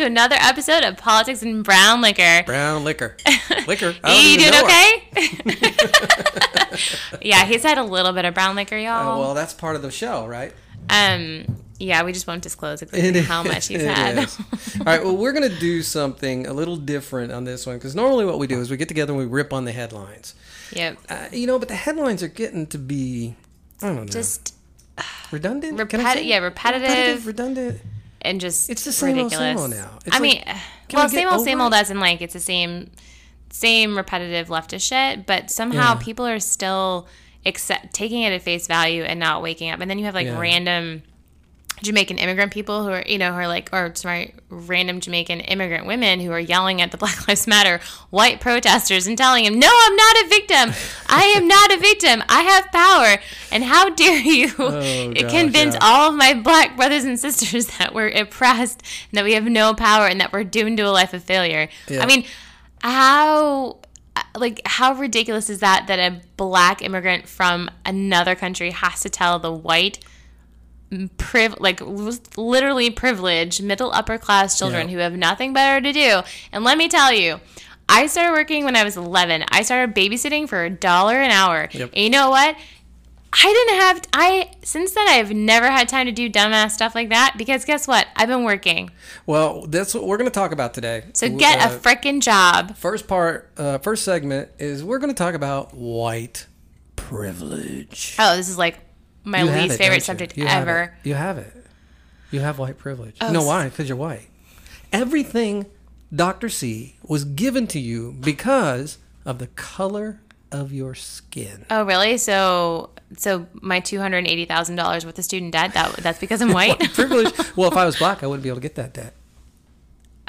to another episode of Politics and Brown Liquor. Brown liquor. Liquor. you doing okay? yeah, he's had a little bit of brown liquor, y'all. well, that's part of the show, right? um, yeah, we just won't disclose exactly how much he's had. All right, well, we're going to do something a little different on this one because normally what we do is we get together and we rip on the headlines. yep. Uh, you know, but the headlines are getting to be, I don't know, Just redundant? Can I repeti- yeah, repetitive. redundant. And just It's the same old, ridiculous. same old now. It's I like, mean, well, we same old, same it? old, as in like it's the same, same repetitive leftist shit. But somehow Yeah. people are still accept taking it at face value and not waking up. And then you have like Yeah. random Jamaican immigrant people who are, you know, who are like, or sorry, random Jamaican immigrant women who are yelling at the Black Lives Matter white protesters and telling them, "No, I'm not a victim. I am not a victim. I have power." And how dare you Oh, gosh, convince yeah. all of my black brothers and sisters that we're oppressed and that we have no power and that we're doomed to a life of failure? Yeah. I mean, how like how ridiculous is that that a black immigrant from another country has to tell the white priv- like literally privileged middle upper class children Yeah. who have nothing better to do. And let me tell you, I started working when I was 11. I started babysitting for a dollar an hour. Yep. And you know what? I didn't have I since then I've never had time to do dumbass stuff like that because guess what? I've been working. Well, that's what we're going to talk about today. So get Uh, a frickin' job. First part, uh, first segment is we're going to talk about white privilege. Oh, this is like my You least it, favorite subject You ever. it. You have it. You have white privilege. Oh, you know why? Because you're white. Everything, Dr. C, was given to you because of the color of your skin. Oh, really? So, so my two hundred eighty thousand dollars worth of student debt that that's because I'm white. privilege. Well, if I was black, I wouldn't be able to get that debt.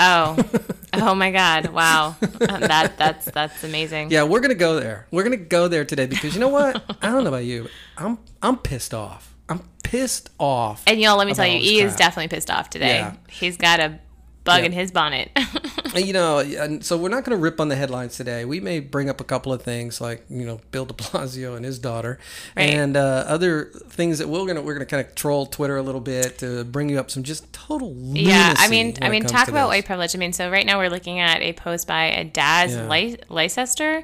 Oh, oh my God! Wow, Uh, that that's that's amazing. Yeah, we're gonna go there. We're gonna go there today because you know what? I don't know about you. I'm I'm pissed off. I'm pissed off. And y'all, let me tell you, this he is definitely pissed off today. Yeah. He's got a bug Yeah. in his bonnet. You know, so we're not going to rip on the headlines today. We may bring up a couple of things like you know Bill De Blasio and his daughter, Right. and uh, other things that we're gonna we're gonna kind of troll Twitter a little bit to bring you up some just total yeah, I mean, I mean, talk about this. white privilege. I mean, so right now we're looking at a post by a Daz Yeah. Lei- Leicester.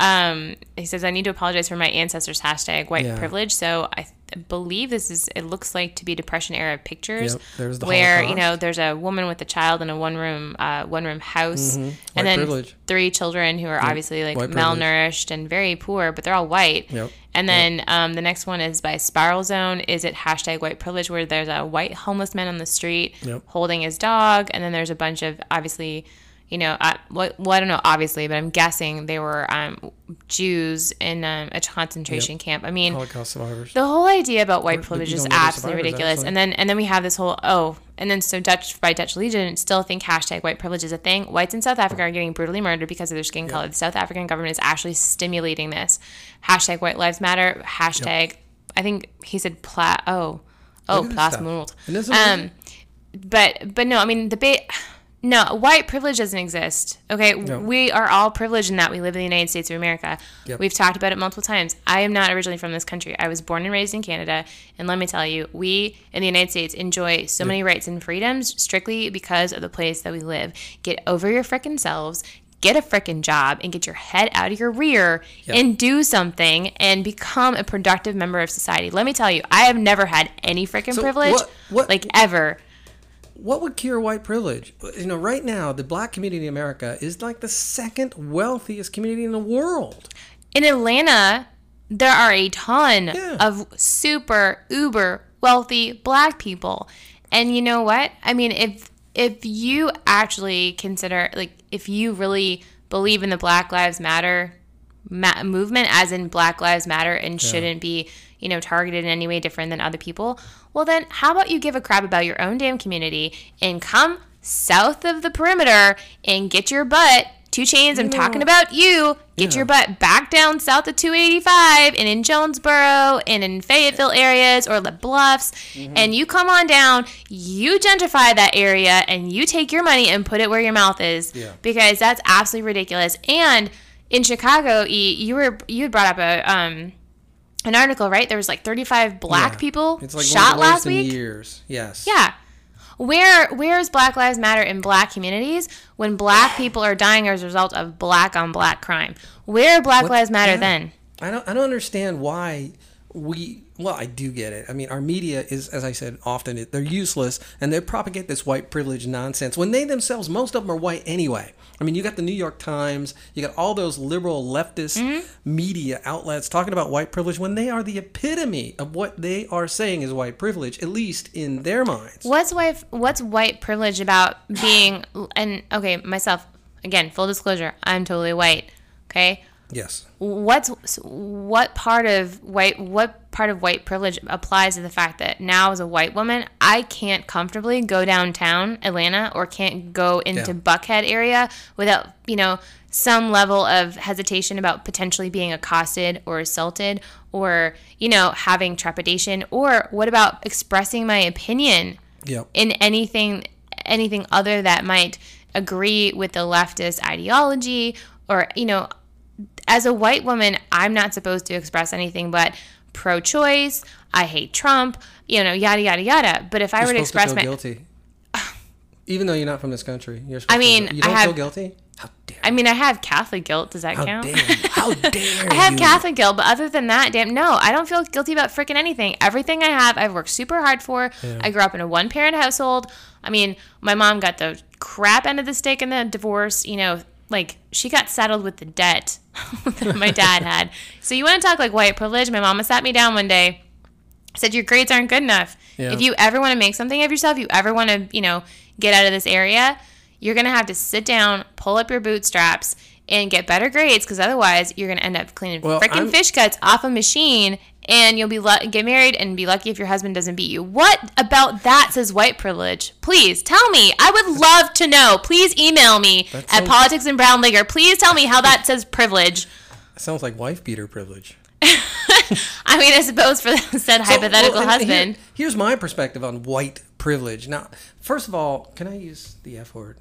Um, he says, "I need to apologize for my ancestors." Hashtag white Yeah. privilege. So I believe this is. It looks like to be depression era pictures Yep, there's the where you know there's a woman with a child in a one room uh, one room house, Mm-hmm. And then privilege. three children who are obviously like white privilege. malnourished and very poor, but they're all white. Yep. And then um, the next one is by Spiral Zone. Is it hashtag white privilege where there's a white homeless man on the street Yep. holding his dog, and then there's a bunch of obviously, you know, I, what well I don't know obviously, but I'm guessing they were um, Jews in um, a concentration camp. I mean, Holocaust survivors. the whole idea about white privilege is don't know they're absolutely ridiculous. actually. And then and then we have this whole oh, and then so Dutch by Dutch Legion still think hashtag white privilege is a thing. Whites in South Africa are getting brutally murdered because of their skin color. The South African government is actually stimulating this. Hashtag white lives matter. Hashtag I think he said pla oh oh Look at this plas mold. Um but but no, I mean the ba- no white privilege doesn't exist. Okay, we are all privileged in that we live in the United States of America. Yep. We've talked about it multiple times. I am not originally from this country. I was born and raised in Canada, and let me tell you, we in the United States enjoy so many rights and freedoms strictly because of the place that we live. Get over your frickin' selves. Get a frickin' job and get your head out of your rear and do something and become a productive member of society. Let me tell you, I have never had any frickin' So privilege, what- what- like ever. What would cure white privilege? You know, right now the black community in America is like the second wealthiest community in the world. in Atlanta, there are a ton Yeah. of super uber wealthy black people. And you know what? I mean, if if you actually consider like if you really believe in the Black Lives Matter ma- movement as in Black Lives Matter and shouldn't be, you know, targeted in any way different than other people, well then how about you give a crap about your own damn community and come south of the perimeter and get your butt 2 Chainz, I'm talking about you. Get Yeah. your butt back down south of 285 and in Jonesboro and in Fayetteville areas or the Bluffs. Mm-hmm. And you come on down, you gentrify that area and you take your money and put it where your mouth is. Yeah. Because that's absolutely ridiculous. And in Chicago, E, you were you had brought up a um an article, right? There was like 35 black Yeah. people It's like shot one of the worst last in week. years. Yes. Yeah. Where where is Black Lives Matter in black communities when black people are dying as a result of black on black crime? Where Black What- Lives Matter yeah. then? I don't. I don't understand why we. Well, I do get it. I mean, our media is, as I said, often they're useless and they propagate this white privilege nonsense when they themselves, most of them are white anyway. I mean, you got the New York Times, you got all those liberal leftist Mm-hmm. media outlets talking about white privilege when they are the epitome of what they are saying is white privilege, at least in their minds. What's white what's white privilege about being and okay, myself again, full disclosure, I'm totally white. Okay? Yes. what's what part of white what part of white privilege applies to the fact that now as a white woman I can't comfortably go downtown Atlanta or can't go into Yeah. Buckhead area without you know some level of hesitation about potentially being accosted or assaulted or you know having trepidation or what about expressing my opinion Yep. in anything anything other that might agree with the leftist ideology or you know as a white woman i'm not supposed to express anything but pro-choice i hate trump you know yada yada yada but if i You're were to express feel my guilty. Even though you're not from this country, you're I mean, to. You I don't have- feel guilty. How dare! i mean i have catholic guilt does that How count dare! you. How dare! I have you. Catholic guilt, but other than that, damn, no, I don't feel guilty about freaking anything. Everything I have, I've worked super hard for. I grew up in a one parent household. I mean, my mom got the crap end of the stick in the divorce. You know, like she got saddled with the debt that my dad had. So you want to talk like white privilege? My mama sat me down one day, said your grades aren't good enough. Yeah. If you ever want to make something of yourself, you ever want to, you know, get out of this area, you're gonna have to sit down, pull up your bootstraps, and get better grades because otherwise you're gonna end up cleaning Well, freaking fish guts off a machine. And you'll be lu- get married and be lucky if your husband doesn't beat you. What about that says white privilege? Please tell me. I would love to know. Please email me That at sounds- politics and brown liquor. Please tell me how that says privilege. Sounds like wife beater privilege. I mean, I suppose for the said So, hypothetical well, and here- husband. here's my perspective on white privilege. Now, first of all, can I use the F word?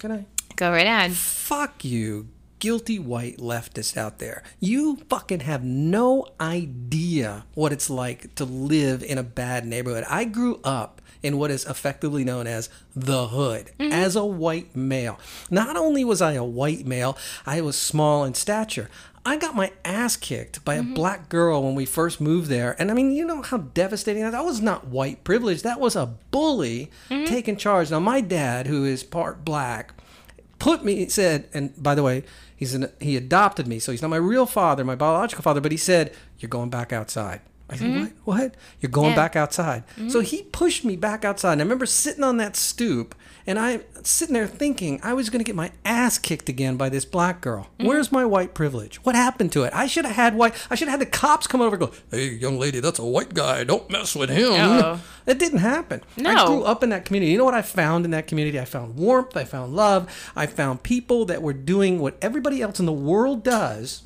Can I? Go right ahead. Fuck you, guilty white leftists out there. You fucking have no idea what it's like to live in a bad neighborhood. I grew up in what is effectively known as the hood mm-hmm. as a white male. Not only was I a white male, I was small in stature. I got my ass kicked by a mm-hmm. black girl when we first moved there. And I mean, you know how devastating that That was not white privilege. That was a bully mm-hmm. taking charge. Now, my dad, who is part black, put me said and by the way he's an, he adopted me so he's not my real father my biological father but he said you're going back outside i said mm-hmm. what what you're going Yeah. back outside so mm-hmm. he pushed me back outside and i remember sitting on that stoop and i sitting there thinking i was going to get my ass kicked again by this black girl mm-hmm. where's my white privilege what happened to it i should have had white i should have had the cops come over and go hey young lady that's a white guy don't mess with him Uh-oh. it didn't happen No. i grew up in that community. You know what I found in that community? I found warmth. I found love. I found people that were doing what everybody else in the world does,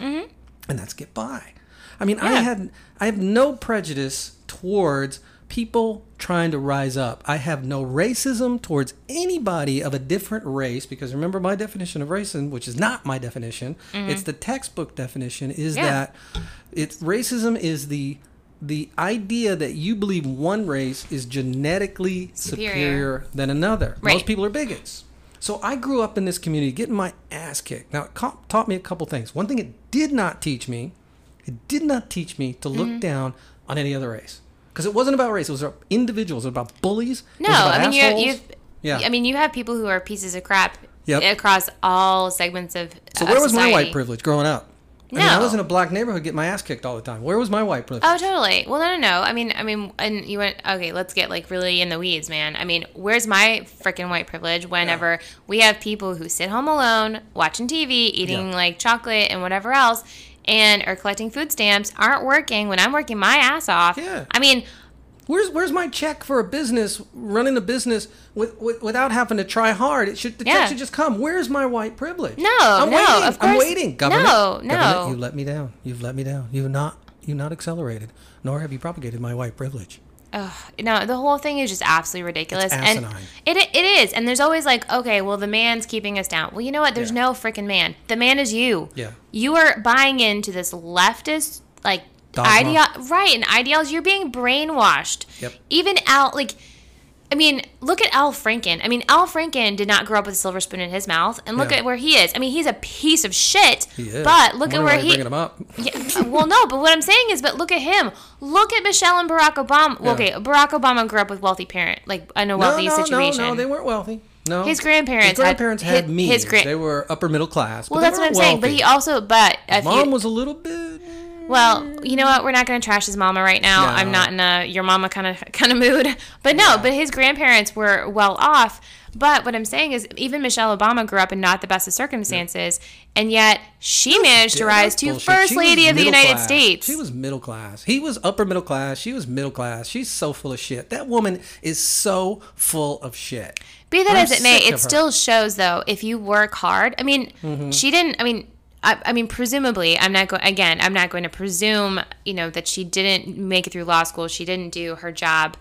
and that's get by. I mean, I had I have no prejudice towards people trying to rise up. I have no racism towards anybody of a different race because remember my definition of racism, which is not my definition. Mm-hmm. It's the textbook definition is Yeah. that it's racism is the the idea that you believe one race is genetically superior, Superior. than another. Right. Most people are bigots. So I grew up in this community getting my ass kicked. Now, it taught me a couple things. One thing it did not teach me, it did not teach me to Mm-hmm. look down on any other race. Because it wasn't about race, it was about individuals, it was about bullies. No, about I mean you you've Yeah. I mean you have people who are pieces of crap Yep. across all segments of So of where was my white privilege growing up? I mean, I was in a black neighborhood getting my ass kicked all the time. Where was my white privilege? Oh, totally. Well, no, no, no. I mean, I mean, and you went okay. Let's get like really in the weeds, man. I mean, where's my freaking white privilege whenever we have people who sit home alone, watching TV, eating Yeah. like chocolate and whatever else, and are collecting food stamps, aren't working when I'm working my ass off. Yeah. I mean, Where's where's my check for a business running a business with, with without having to try hard? It should the Yeah. check should just come. Where's my white privilege? No, I'm no, waiting. of I'm waiting. Government, no, no. Government, you let me down. You've let me down. You've not you've not accelerated, nor have you propagated my white privilege. Ugh, no, the whole thing is just absolutely ridiculous. It's and it it is. And there's always like, okay, well the man's keeping us down. Well, you know what? There's Yeah. no freaking man. The man is you. Yeah. You are buying into this leftist like idea right, and ideals. You're being brainwashed. Yep. Even out like I mean, look at Al Franken. I mean, Al Franken did not grow up with a silver spoon in his mouth, and look Yeah. at where he is. I mean, he's a piece of shit. He is. But look at where he. bringing him up. Yeah, well, no, but what I'm saying is, but look at him. Look at Michelle and Barack Obama. Well, Yeah. Okay, Barack Obama grew up with wealthy parent, like in a wealthy no, situation. no, no. They weren't wealthy. No, His grandparents His grandparents had- had, his- means. his gra- they were upper middle class. well, that's what I'm weren't saying. But he also, but Mom you, was a little bit. Well, you know what? We're not going to trash his mama right now. No. I'm not in a your mama kind of kind of mood. But no, but his grandparents were well off. But what I'm saying is, even Michelle Obama grew up in not the best of circumstances, and yet she managed to rise to first lady of the United class. States. She was middle class. He was upper middle class. She was middle class. She's so full of shit. That woman is so full of shit. Be that I'm as it may, it still shows though if you work hard. I mean, Mm-hmm. she didn't. I mean, I, I mean, presumably, I'm not going. Again, I'm not going to presume, you know, that she didn't make it through law school. She didn't do her job.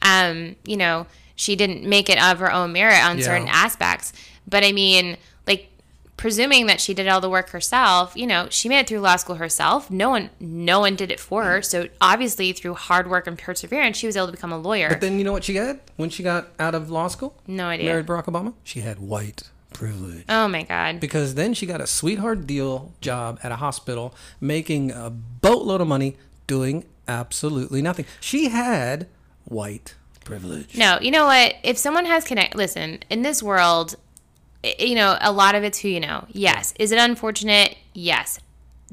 Um, you know, she didn't make it of her own merit on Yeah. certain aspects. But I mean, like presuming that she did all the work herself, you know, she made it through law school herself. No one, no one did it for her. So obviously, through hard work and perseverance, she was able to become a lawyer. But then you know what she had when she got out of law school? no idea. Married Barack Obama? She had white privilege. Oh my god. Because then she got a sweetheart deal job at a hospital, making a boatload of money, doing absolutely nothing. She had white privilege. No, you know what? If someone has connect, listen. In this world, you know, a lot of it's who you know. Yes. Is it unfortunate? Yes.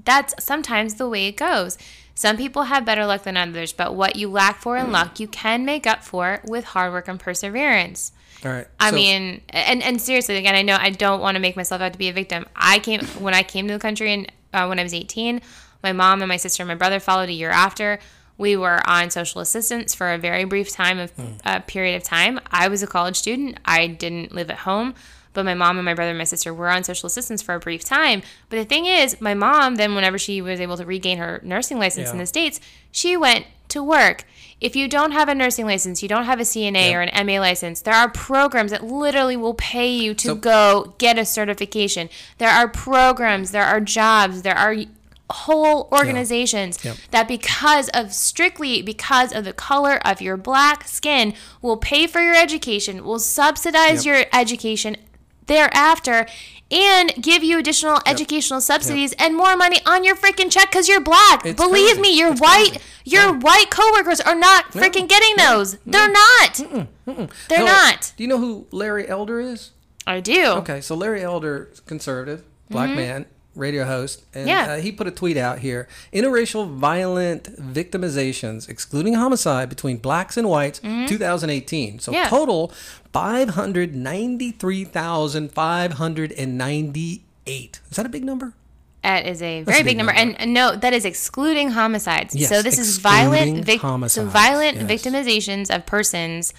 That's sometimes the way it goes. Some people have better luck than others, but what you lack for in mm. luck, you can make up for with hard work and perseverance. All right. I so- mean, and and seriously, again, I know I don't want to make myself out to be a victim. I came when I came to the country and uh, when I was 18. My mom and my sister and my brother followed a year after. We were on social assistance for a very brief time of uh, period of time. I was a college student. I didn't live at home, but my mom and my brother and my sister were on social assistance for a brief time. But the thing is, my mom then, whenever she was able to regain her nursing license in the states, she went to work. If you don't have a nursing license, you don't have a CNA Yeah. or an MA license, there are programs that literally will pay you to So- go get a certification. There are programs, there are jobs, there are whole organizations that because of strictly because of the color of your black skin will pay for your education, will subsidize your education thereafter and give you additional educational subsidies and more money on your freaking check because you're black. It's Believe crazy. me, your It's white crazy. your white coworkers are not freaking getting those. They're not. They're No, not. Do you know who Larry Elder is? I do. Okay, so Larry Elder, conservative, black mm-hmm. man, radio host, and Mm-hmm. Yeah. uh, he put a tweet out here: interracial violent victimizations, excluding homicide, between blacks and whites, 2018. So Mm-hmm. Yeah. total, five hundred ninety-three thousand five hundred and ninety-eight. Is that a big number? That is a a very big big number. number. And, and no, that is excluding homicides. Yes, so this is violent vic- so violent yes. victimizations of persons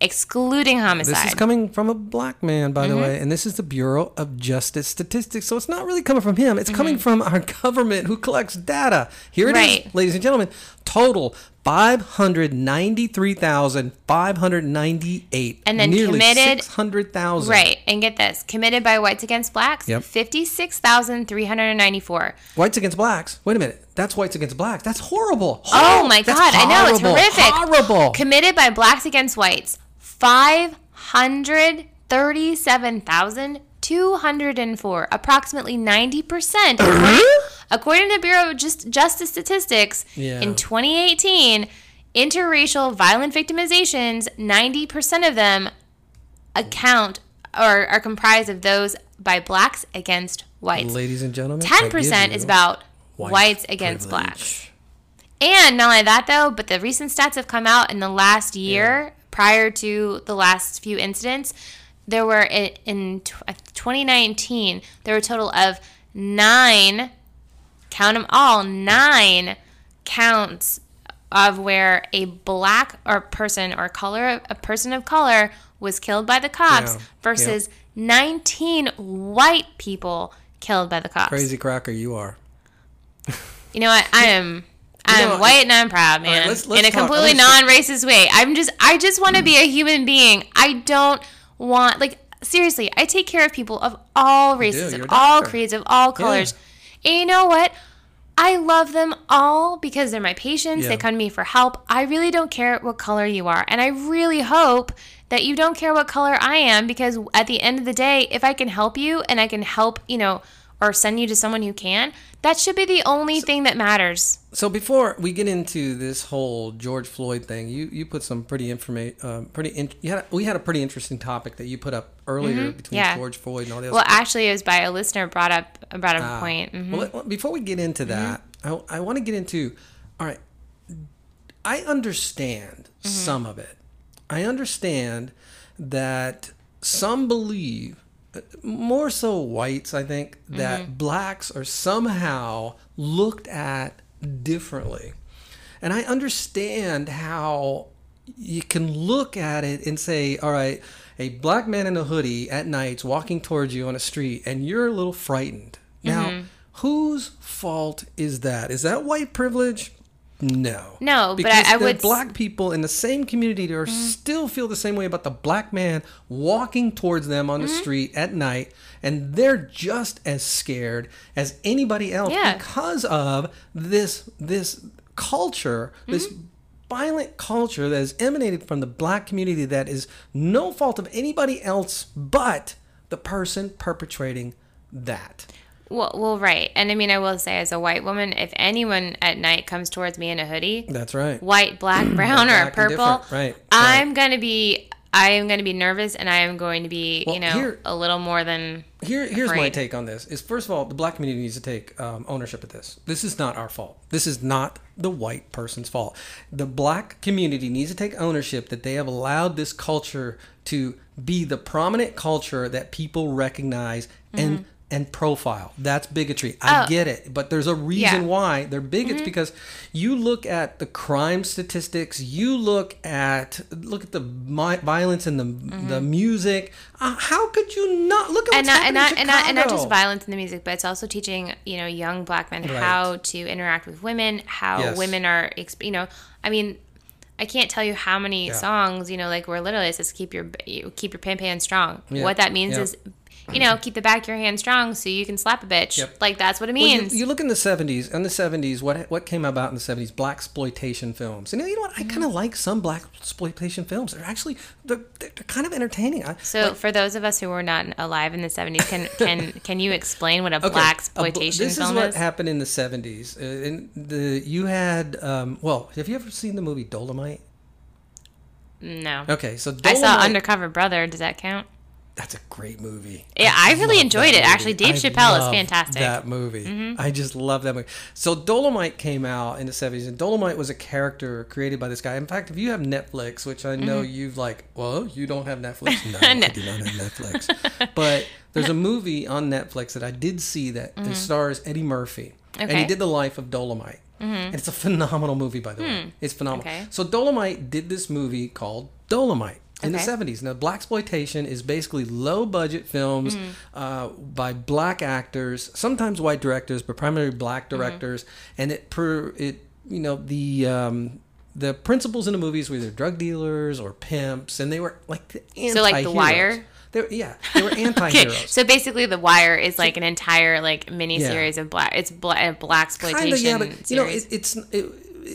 excluding homicide. This is coming from a black man, by Mm-hmm. the way, and this is the Bureau of Justice Statistics. So it's not really coming from him. It's Mm-hmm. coming from our government who collects data. Here it is, Right. ladies and gentlemen. Total 593,598. And then nearly committed- 600,000. right. And get this. Committed by whites against blacks, Yep. 56,394. Whites against blacks. Wait a minute. That's whites against blacks. That's horrible. Oh my god, I know it's horrific. Horrible. Committed by blacks against whites, 537,204, approximately 90%. According, to the Bureau of Just, Justice Statistics, Yeah. in 2018, interracial violent victimizations, 90% of them account or are comprised of those by blacks against whites. Ladies and gentlemen, 10% is about white whites against privilege. blacks. And not only that, though, but the recent stats have come out in the last year prior to the last few incidents. There were in, in uh, 2019, there were a total of nine, count them all, nine counts of where a black or person or color, a person of color was killed by the cops Yeah. versus 19 white people killed by the cops. Crazy cracker you are. You know what? I am. I'm know, white and I'm proud, man. let's- let's in a talk- completely non-racist way. I'm just. I just want to be a hmm. human being. I don't want like seriously. I take care of people of all races, of all creeds, of all colors. And you know what? I love them all because they're my patients. Yeah. They come to me for help. I really don't care what color you are. And I really hope that you don't care what color I am because at the end of the day, if I can help you and I can help, you know, or send you to someone who can, that should be the only thing that matters. So before we get into this whole George Floyd thing, you, you put some pretty information, um, pretty in, you had a, we had a pretty interesting topic that you put up earlier between Mm-hmm. Yeah. George Floyd and all the other Well, actually, it was by a listener brought up brought up a point. Mhm. Well, before we get into that, I, I want to get into. All right, I understand some of it. I understand that some believe, uh, more so whites, I think, that blacks are somehow looked at differently. And I understand how you can look at it and say, all right, a black man in a hoodie at nights walking towards you on a street and you're a little frightened. Now, Mm-hmm. whose fault is that? Is that white privilege? No. No, but because I- I would black people in the same community are Mm-hmm. still feel the same way about the black man walking towards them on the Mm-hmm. street at night, and they're just as scared as anybody else Yeah. because of this this culture, this Mm-hmm. violent culture that is emanated from the black community that is no fault of anybody else but the person perpetrating that. Well, well, right. And I mean, I will say, as a white woman, if anyone at night comes towards me in a hoodie, That's right. white, black, brown, or Black purple, different, right, I'm gonna be, I am gonna be nervous, and I am going to be, Well, you know, here- a little more than. Here, here's my take on this: is first of all, the black community needs to take um, ownership of this. This is not our fault. This is not the white person's fault. The black community needs to take ownership that they have allowed this culture to be the prominent culture that people recognize and and profile. That's bigotry. I Mm-hmm. Oh. get it, but there's a reason Yeah. Mm-hmm. why they're bigots because you look at the crime statistics, you look at look at the mi- violence and the the music. Uh, how could you not look at Mm-hmm. And what's not, happening and, not, in and, not, and not just violence in the music, but it's also teaching you know young black men Right. how to interact with women, how Yes. women are, you know, I mean, I can't tell you how many Yeah. songs you know, like where literally it says keep your keep your pimp hand strong. Yeah. What that means Yeah. is, you know, keep the back of your hand strong so you can slap a bitch. Yep. Like that's what it Well, you, means. you look in the seventies. In the seventies, what what came about in the seventies? Black exploitation films. And you know what? I kind of like some black exploitation films. They're actually they're, they're kind of entertaining. I, so for those of us who were not alive in the seventies, can can can you explain what a Okay, black exploitation this is what is? happened in the seventies. Uh, in the you had um, well, have you ever seen the movie Dolomite? no. Okay, so I saw Undercover Brother. Does that count? That's a great movie. Yeah, I really enjoyed it. movie. Actually, Dave I Chappelle is fantastic. Mm-hmm. That movie, I just love that movie. So Dolomite came out in the seventies, and Dolomite was a character created by this guy. In fact, if you have Netflix, which I know you've like, well, you don't have Netflix. No, I do not have Netflix. but there's a movie on Netflix that I did see that that stars Eddie Murphy, and he Mm-hmm. Did the life of Dolomite. And it's a phenomenal movie, by the way. It's phenomenal. Hmm. Okay. So Dolomite did this movie called Dolomite in the 70s. Now, black exploitation is basically low budget films Hmm. uh, by black actors, sometimes white directors, but primarily black Hmm. directors. And it per it you know the um, the principals in the movies were either drug dealers or pimps, and they were like the So, like, The. Wire? They were, yeah, they were anti-heroes. okay. so basically, The Wire is like an entire like mini Yeah. series of black. It's bla- black exploitation yeah but you know it, it's it,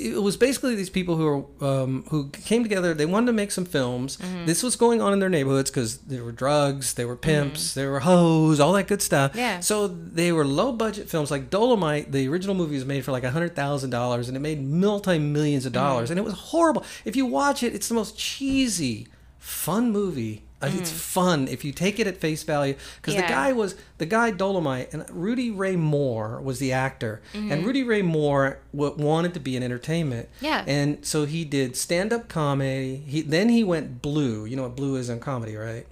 it was basically these people who were um, who came together they wanted to make some films Mm-hmm. this was going on in their neighborhoods because there were drugs there were pimps there were hoes all that good stuff Mm-hmm. Yeah. so they were low budget films like dolomite the original movie was made for like a hundred thousand dollars and it made multi-millions of dollars Mm-hmm. and it was horrible if you watch it it's the most cheesy fun movie Uh, It's fun if you take it at face value because the Mm. Guy was the guy Dolomite and Rudy Ray Moore was the actor. Mm-hmm. and Rudy Ray Moore w- wanted to be in entertainment. Yeah. and so he did stand up comedy. He then he went blue. You know what blue is in comedy right?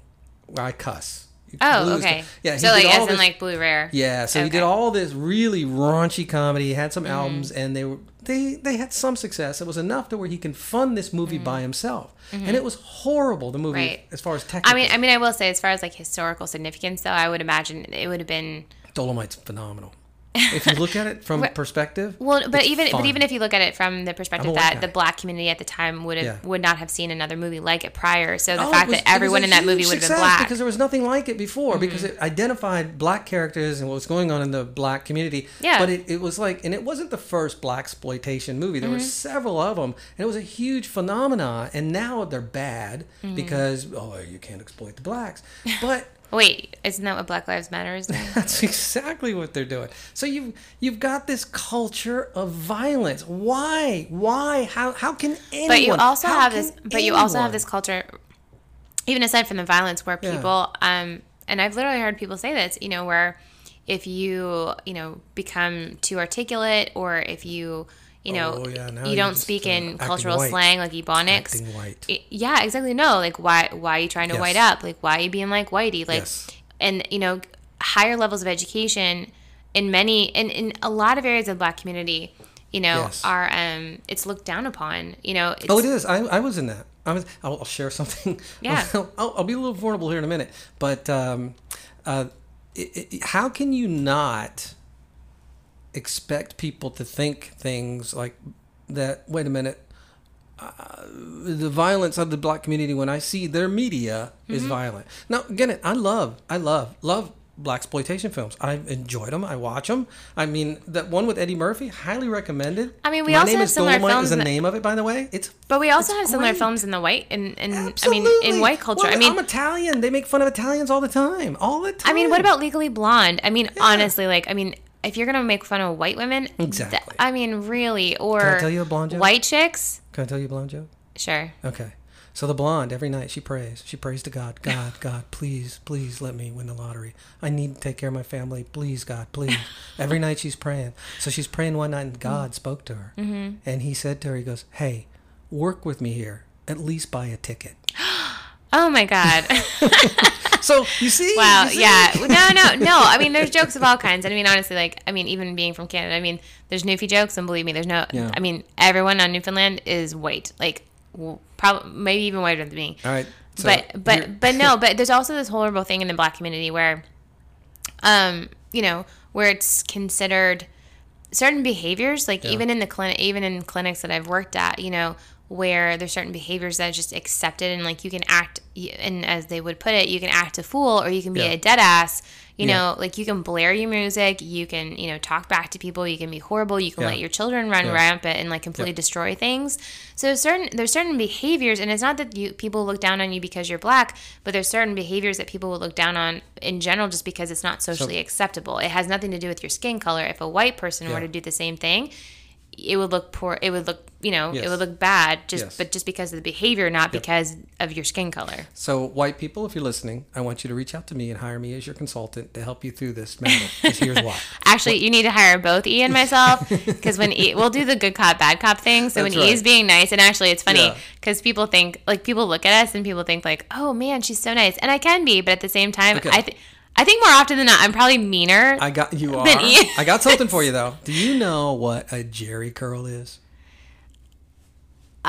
I cuss oh, okay. yeah he So like as in this- like Blue Rare. yeah, so he did Mm-hmm. all this really raunchy comedy. He had some albums, and they were they they had some success. It was enough to where he can fund this movie by himself, and it was horrible. The movie, Mm-hmm. Right. as far as technical, I mean, I mean, I will say, as far as like historical significance, though, I would imagine it would have been. Dolomite's phenomenal. If you look at it from a perspective. Well, but even fun. but even if you look at it from the perspective I'm a white that guy. the black community at the time would have Yeah. would not have seen another movie like it prior, so the Oh, fact was- that everyone in that movie would have been black. Mm-hmm. because there was nothing like it before because it identified black characters and what was going on in the black community. Yeah. But it, it was like, and it wasn't the first black exploitation movie. There were Mm-hmm. several of them, and it was a huge phenomenon. And now they're bad Mm-hmm. because oh, you can't exploit the blacks. But Wait, isn't that what Black Lives Matter is? doing? that's exactly what they're doing. So you've you've got this culture of violence. Why? Why? How? How can anyone? but you also have this but you also have this culture even aside from the violence where Yeah. people um and i've literally heard people say this you know where if you you know become too articulate or if you you know Oh, yeah, you don't speak uh, in cultural white. slang like ebonics it- yeah exactly no like why why are you trying to Yes. white up like why are you being like whitey like Yes. and you know higher levels of education in many in, in a lot of areas of the black community you know Yes. are um it's looked down upon you know it's, Oh, it is. I, I was in that. I was. I'll, I'll share something. Yeah. I'll, I'll, I'll be a little vulnerable here in a minute. But um, uh, it, it, how can you not expect people to think things like that? Wait a minute. Uh, the violence of the black community when I see their media is Mm-hmm. violent. Now, again, I love, I love, love black exploitation films. I've enjoyed them. I watch them. I mean, that one with Eddie Murphy, highly recommended. I mean, we My also name have is similar Dolomite films Is the name of it, by the way. It's But we also have similar great. films in the white in, in I mean in white culture. Well, I mean I'm Italian. They make fun of Italians all the time. All the time. I mean what about Legally Blonde? I mean honestly like I mean if you're gonna make fun of white women, th- Exactly. I mean really or Can I tell you a blonde joke? white chicks? Can I tell you a blonde joke? Sure. Okay. So the blonde every night she prays. She prays to God. God, God, please, please let me win the lottery. I need to take care of my family. Please, God, please. every night she's praying. So she's praying one night, and God spoke to her, mm-hmm. and He said to her, He goes, "Hey, work with me here. At least buy a ticket." Oh my god. So you see? Wow. You see? Yeah. No, no, no. I mean, there's jokes of all kinds. And I mean, honestly, like, I mean, even being from Canada, I mean, there's Newfie jokes, and believe me, there's no. Yeah. I mean, everyone on Newfoundland is white, like, probably maybe even whiter than me. All right. So but but but no. But there's also this horrible thing in the black community where, um, you know, where it's considered certain behaviors, like Yeah. even in the clinic, even in clinics that I've worked at, you know, where there's certain behaviors that are just accepted and like you can act, and as they would put it, you can act a fool or you can be Yeah. a dead ass. You Yeah. know, like you can blare your music, you can, you know, talk back to people, you can be horrible, you can Yeah. let your children run rampant and like completely destroy things. So certain there's certain behaviors, and it's not that you people look down on you because you're black, but there's certain behaviors that people will look down on in general just because it's not socially acceptable. It has nothing to do with your skin color. If a white person were to do the same thing, it would look poor. It would look, you know, Yes. it would look bad. Just Yes. but just because of the behavior, not because of your skin color. So, white people, if you're listening, I want you to reach out to me and hire me as your consultant to help you through this matter. here's why. Actually, you need to hire both E and myself because when e, we'll do the good cop bad cop thing. So That's when E is being nice, and actually it's funny Yeah. because people think like people look at us and people think like, oh man, she's so nice, and I can be, but at the same time, Okay. I think I think more often than not, I'm probably meaner. I got you are. I got something for you though. Do you know what a Jheri curl is?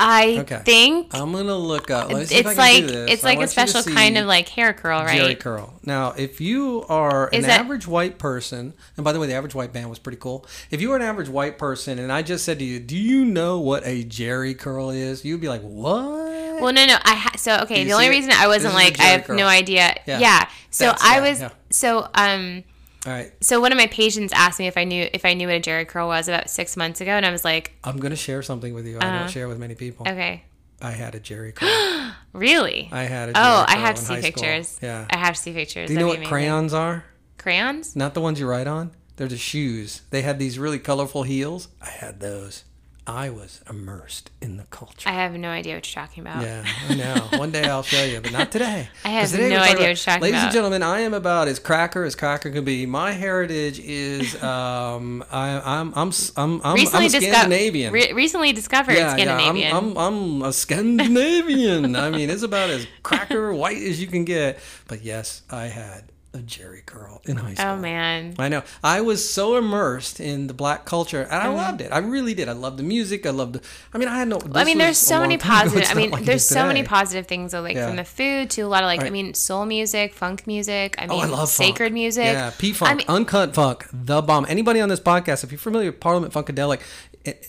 I Okay. think I'm gonna look up. Let's see if I it's like it's I like a want you to special kind of like hair curl, right? Jheri curl. Now, if you are an that- average white person, and by the way, the average white band was pretty cool. If you were an average white person, and I just said to you, "Do you know what a Jheri curl is?" You'd be like, "What?" Well, no, no. I ha- so okay. the only it? reason I wasn't This like I have curl. no idea. Yeah. Yeah. So That's- I was yeah. so um All right, so one of my patients asked me if I knew if I knew what a Jheri curl was about six months ago, and I was like, I'm gonna share something with you. I Uh-huh. don't share with many people. okay, I had a Jheri curl. really? I had a Jheri oh, I have to see high school. pictures. Yeah. I have to see pictures. Do you know That'd what amazing. crayons are? Crayons? Not the ones you write on. They're the shoes. They had these really colorful heels. I had those. I was immersed in the culture. I have no idea what you're talking about. Yeah, I know. One day I'll show you, but not today. I have today no idea about- what you're talking about. Ladies and gentlemen, I am about as cracker as cracker can be. My heritage is um, I, I'm I'm I'm I'm, Recently I'm. Scandinavian. Re- recently discovered yeah, Scandinavian. yeah, I'm, I'm, I'm a Scandinavian. I mean, it's about as cracker white as you can get. But yes, I had a Jheri curl in high school. Oh man. I know. I was so immersed in the black culture, and I Mm-hmm. loved it. I really did. I loved the music. I loved. The, I mean, I had no. I mean, there's so many positive. I mean, like there's so many positive things. though, like Yeah. from the food to a lot of like, I mean, soul music, funk music. I mean, Oh, I love sacred funk. music. Yeah, P Funk, I mean, Uncut Funk, the bomb. Anybody on this podcast, if you're familiar with Parliament Funkadelic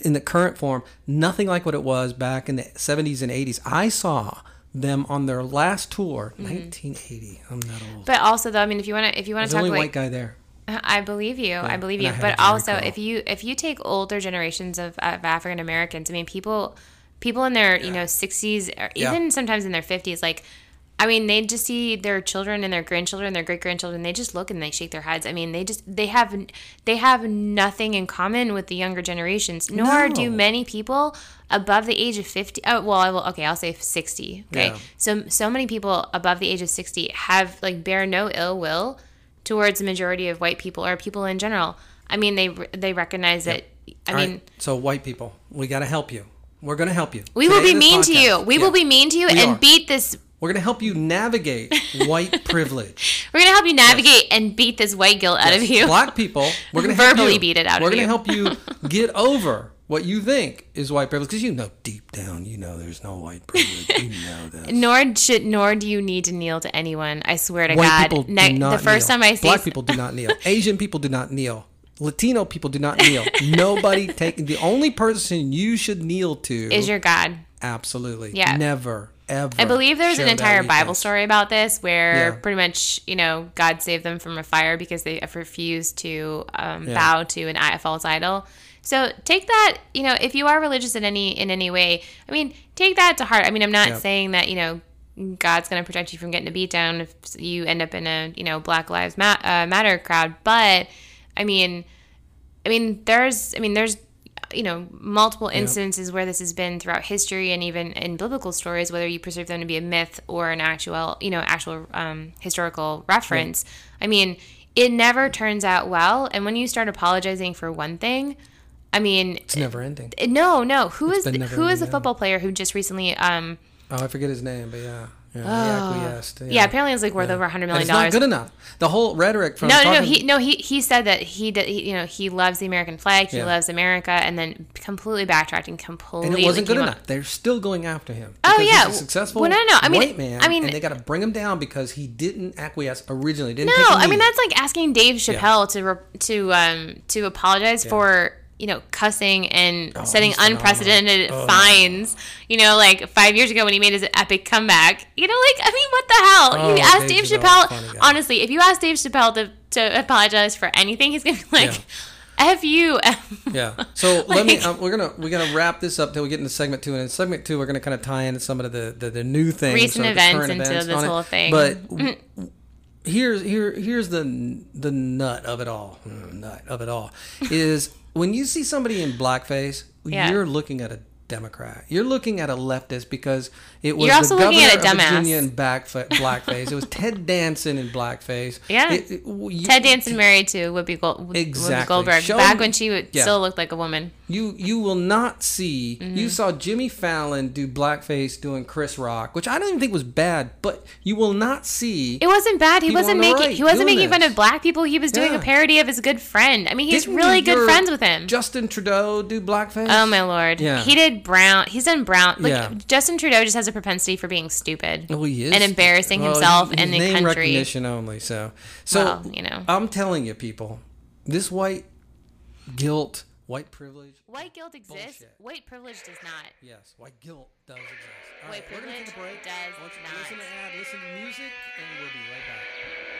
in the current form, nothing like what it was back in the 70s and 80s. I saw them on their last tour, Mm-hmm. 1980. I'm not old. but also though, I mean, if you want to, if you want to talk only like white guy there. I believe you. I believe you. I But also, if you if you take older generations of, of African Americans, I mean, people people in their you know sixties or Yeah. even sometimes in their fifties, like. I mean, they just see their children and their grandchildren, their great grandchildren. They just look and they shake their heads. I mean, they just they have they have nothing in common with the younger generations. Nor do many people above the age of fifty. Oh, well, I will. Okay, I'll say sixty. Okay, Yeah. so so many people above the age of sixty have like bear no ill will towards the majority of white people or people in general. I mean, they they recognize that. I All mean, right, so white people, we got to help you. We're going to help you. we will be mean to you. We Yeah. will be mean to you We and are. beat this. We're going to help you navigate white privilege. We're gonna help you navigate and beat this white guilt out of you. Black people, we're going to Verbally you. beat it out of you. We're gonna help you get over what you think is white privilege because you know deep down, you know there's no white privilege. You know that. Nor should nor do you need to kneel to anyone. I swear to White God. people do Ne- the first kneel. time I see black people do not kneel. Asian people do not kneel. Latino people do not kneel. Nobody take the only person you should kneel to is your God. absolutely Yeah. never ever. I believe there's an entire Bible story about this where Yeah. pretty much, you know, God saved them from a fire because they refused to um, Yeah. bow to an false idol. So take that, you know, if you are religious in any in any way, I mean, take that to heart. I mean, I'm not Yeah. saying that you know God's going to protect you from getting a beat down if you end up in a you know Black Lives uh, Matter crowd, but I mean, I mean, there's, I mean, there's, you know, multiple instances where this has been throughout history and even in biblical stories, whether you perceive them to be a myth or an actual, you know, actual um, historical reference. I mean, it never turns out well. And when you start apologizing for one thing, I mean, It's never ending. no, no. Who is the, never who is yeah. football player who just recently, um, Oh, I forget his name, but yeah, yeah, he acquiesced. yeah, apparently it's like worth over a hundred million it's not dollars. good enough. The whole rhetoric from No, no, no. He no, he he said that he did. He, you know, he loves the American flag. He Yeah. loves America, and then completely backtracked and completely. and it wasn't good enough. They're still going after him. Oh, yeah. he's successful Well, no, no, I mean- white man. I mean- and they got to bring him down because he didn't acquiesce originally. Didn't No, I mean that's like asking Dave Chappelle to re- to um to apologize for you know cussing and setting Oh, he's phenomenal. unprecedented Oh. fines. You know, like five years ago when he made his epic comeback. You know, like I mean, what the hell? Oh, you ask Dave Chappelle. a funny guy. Honestly, if you ask Dave Chappelle to to apologize for anything, he's gonna be like, "F you." Yeah. So let me. Like- Um, we're gonna we're gonna wrap this up till we get into segment two, and in segment two we're gonna kind of tie into some of the the, the new things, Recent events into events this on it. thing. But w- here's here here's the the nut of it all. Mm, Nut of it all is when you see somebody in blackface, Yeah. you're looking at a Democrat. You're looking at a leftist because it was You're also the looking governor at a of. Virginia in backfa- blackface. it was Ted Danson in blackface. Yeah. It- it- you- Ted Danson married to Whoopi, Gold- Whoopi Exactly. Goldberg Show back when she would Yeah. still looked like a woman. You you will not see. Mm-hmm. You saw Jimmy Fallon do blackface doing Chris Rock, which I don't even think was bad, but you will not see. It wasn't bad. He wasn't making right he wasn't making fun this. of black people. He was doing Yeah. a parody of his good friend. I mean, he's Didn't really good friends with him. Justin Trudeau do blackface. Oh my lord. Yeah. He did brown. He's done brown. Like Yeah. Justin Trudeau just has a propensity for being stupid. Well, he is and embarrassing Well, himself and the name country. recognition only. So so Well, you know. I'm telling you, people, this white guilt, white privilege. White guilt exists. Bullshit. White privilege does not. Yes, white guilt does exist. All White right, we're gonna take a privilege break. does want not. listen to ad, listen to music, and we'll be right back.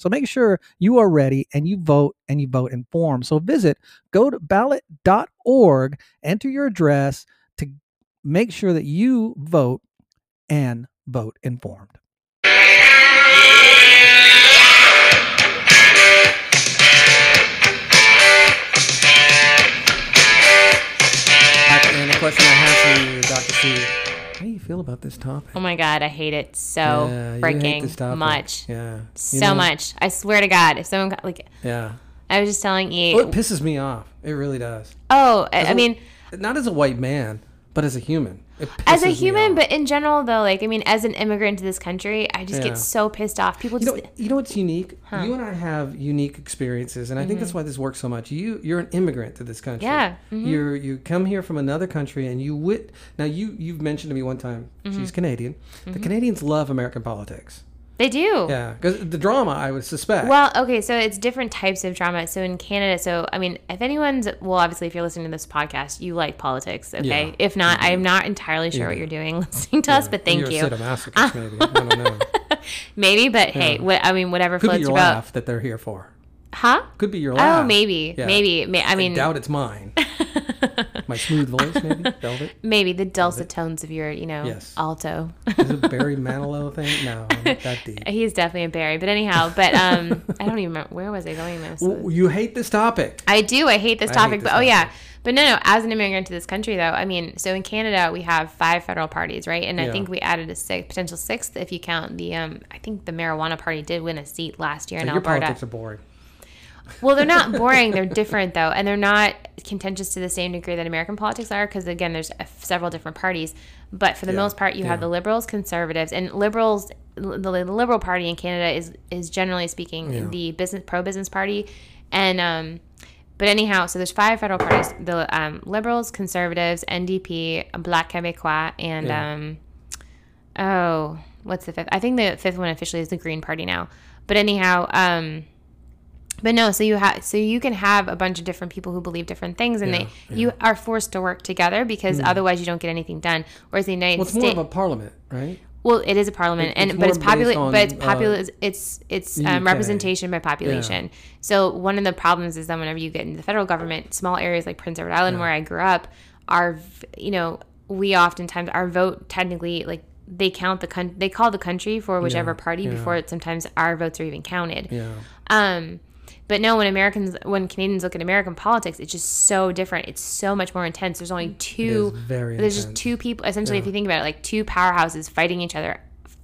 So make sure you are ready and you vote and you vote informed. So visit go to ballot.org, enter your address to make sure that you vote and vote informed. And the question I have for you, Dr. C, how do you feel about this topic? Oh my god, I hate it so Yeah, freaking much. Yeah. You So know- much. I swear to God, if someone got- like Yeah. I was just telling you. Well, it pisses me off. It really does. oh, I, mean, Not as a white man, but as a human. As a human, but in general, though, like I mean, as an immigrant to this country, I just Yeah. get so pissed off. People You just know, you know what's unique? You and I have unique experiences, and I think that's why this works so much. You, you're an immigrant to this country. Mm-hmm. Yeah, mhm. You're you come here from another country, and you wit. Now you you've mentioned to me one time Mm-hmm. she's Canadian. The Canadians love American politics. They do. Yeah, because the drama I would suspect. Well, okay, so it's different types of drama. So in Canada, so I mean, if anyone's well, obviously, if you're listening to this podcast, you like politics, okay? Yeah. Mm-hmm. If not, I'm not entirely sure what you're doing listening to us, but thank you're you. a maybe. I don't know. Maybe, but hey, what I mean, whatever Could be floats your your laugh that they're here for. huh? Could be your laugh. Oh, maybe, Yeah. maybe. May, I I mean, doubt it's mine. My smooth voice, maybe. Velvet. maybe the dulcet tones of your, you know, Yes. alto. Is it Barry Manilow thing? No, not that deep. He's definitely a Barry, but anyhow, but um, I don't even remember where was I going this. You hate this topic. I do. I hate this I topic, hate this but oh yeah. But no, no. As an immigrant to this country, though, I mean, so in Canada we have five federal parties, right? And I think we added a six, potential sixth if you count the. Um, I think the marijuana party did win a seat last year in Your Alberta. politics are boring. Well, they're not boring. they're different though, and they're not contentious to the same degree that American politics are. Because again, there's uh, several different parties, but for the Yeah, most part, you have the liberals, conservatives, and liberals. The, the liberal party in Canada is is generally speaking Yeah. the business pro business party, and um, but anyhow, so there's five federal parties: the um, liberals, conservatives, NDP, Bloc Québécois, and Yeah. um, oh, what's the fifth? I think the fifth one officially is the Green Party now. But anyhow, um, but no, so you have so you can have a bunch of different people who believe different things, and Yeah, they you are forced to work together because otherwise you don't get anything done. Whereas the United Well, it's States, more of a parliament, right? well, it is a parliament, It- and but it's popular, but it's uh, popular. it's it's um, representation by population. So one of the problems is that whenever you get into the federal government, small areas like Prince Edward Island, where I grew up, are you know we oftentimes our vote technically like they count the coun- they call the country for whichever party yeah. before it sometimes our votes are even counted. Yeah. Um, but no, when Americans, when Canadians look at American politics, it's just so different. It's so much more intense. There's only two. very there's just two people. Essentially, if you think about it, like two powerhouses fighting each other,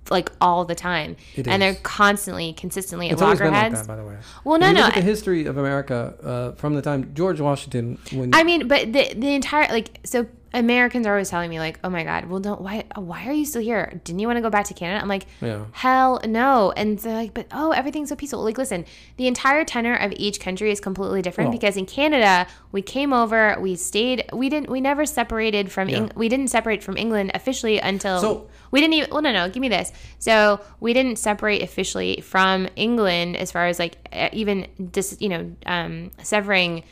like all the time, It and is. they're constantly, consistently at It's like loggerheads. that, by the way. Well, no, no, Look at the history of America uh, from the time George Washington. When I mean, but the the entire like so Americans are always telling me like, oh my god, well don't why why are you still here? Didn't you want to go back to Canada? I'm like, Yeah. hell no. And they're like, but oh everything's so peaceful. Like listen, the entire tenor of each country is completely different because in Canada we came over, we stayed, we didn't, we never separated from, Eng- we didn't separate from England officially until So- we didn't even. Well, no, no, give me this. So we didn't separate officially from England as far as like even dis, you know, um, severing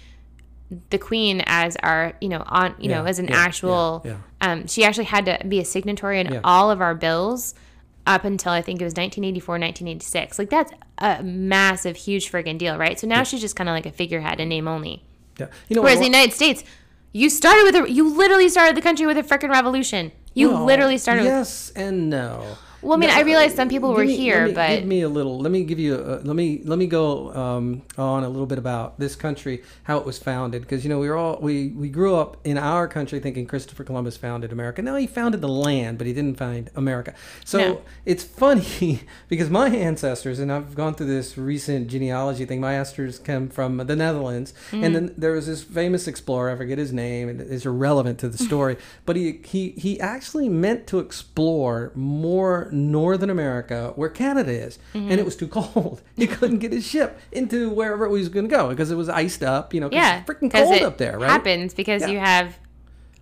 the queen as our you know on you know as an yeah, actual yeah, um she actually had to be a signatory in Yeah. all of our bills up until i think it was 1984 1986 like that's a massive huge friggin' deal right? So now she's just kind of like a figurehead in name only. Yeah. you know, whereas the united states you started with a you literally started the country with a frickin' revolution. You well, literally started with Yes and no. Well, I mean, I realize some people were me- here, me, but- give me a little. Let me give you. A, let me let me go um, on a little bit about this country, how it was founded, because you know we were all we we grew up in our country thinking Christopher Columbus founded America. No, he founded the land, but he didn't find America. So No. it's funny because my ancestors, and I've gone through this recent genealogy thing. My ancestors come from the Netherlands, Mm. and then there was this famous explorer. I forget his name, and it's irrelevant to the story. but he he he actually meant to explore more northern America, where Canada is, Mm-hmm. and it was too cold. He couldn't get his ship into wherever he was going to go because it was iced up. You know, yeah it's freaking cold it up there, right? happens because Yeah. you have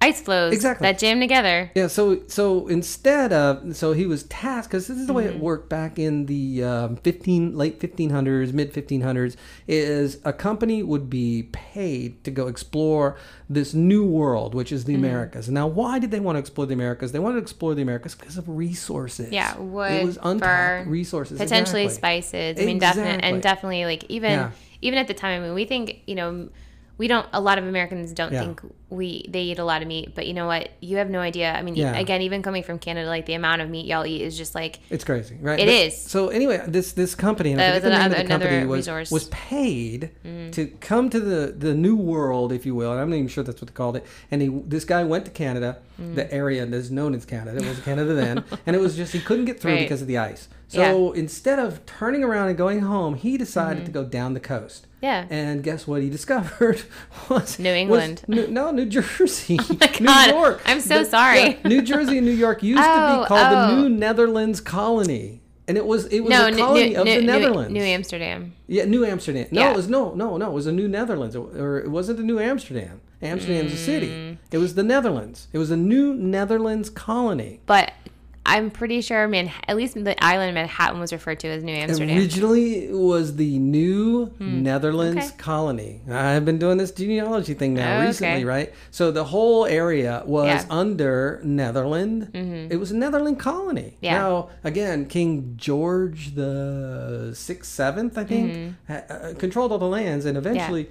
ice flows Exactly. that jam together. Yeah, so so instead of so he was tasked because this is the way Mm-hmm. it worked back in the um, fifteen late fifteen hundreds, mid fifteen hundreds. Is a company would be paid to go explore this new world, which is the Mm-hmm. Americas. Now, why did they want to explore the Americas? They wanted to explore the Americas because of resources. Yeah, it wood, was untapped fur, resources, potentially exactly. spices. I mean, definitely, and definitely, like even Yeah. even at the time. I mean, we think you know, we don't. A lot of Americans don't Yeah. think we they eat a lot of meat, but you know what? You have no idea. I mean, Yeah. again, even coming from Canada, like the amount of meat y'all eat is just like It's crazy, right? It It is. So anyway, this this company, and I That forget the name of the another- company, was resource. was paid mm-hmm. to come to the the new world, if you will. And I'm not even sure that's what they called it. And he, this guy went to Canada, mm. the area that is known as Canada. It was Canada then, and it was just he couldn't get through Right. because of the ice. So instead of turning around and going home, he decided mm-hmm. to go down the coast. Yeah. And guess what he discovered was New was England. New- no, New Jersey. God, New York. I'm so The- sorry. yeah, New Jersey and New York used to Oh, be called the oh. New Netherlands colony. And it was it was no, a colony New, of New, the Netherlands. New Amsterdam. yeah, New Amsterdam. No, Yeah. it was no, no, no. It was a New Netherlands, or it wasn't a New Amsterdam. Amsterdam's a Mm. city. It was the Netherlands. It was a New Netherlands colony. But I'm pretty sure Man, at least the island of Manhattan was referred to as New Amsterdam. Originally, it was the New Netherlands Okay. colony. I've been doing this genealogy thing now Okay. recently, right? So the whole area was Yeah. Mm-hmm. under Netherland. It was a Netherland colony. Yeah. Now, again, King George the sixth, seventh, I think, Mm-hmm. ha- uh, controlled all the lands and eventually. co-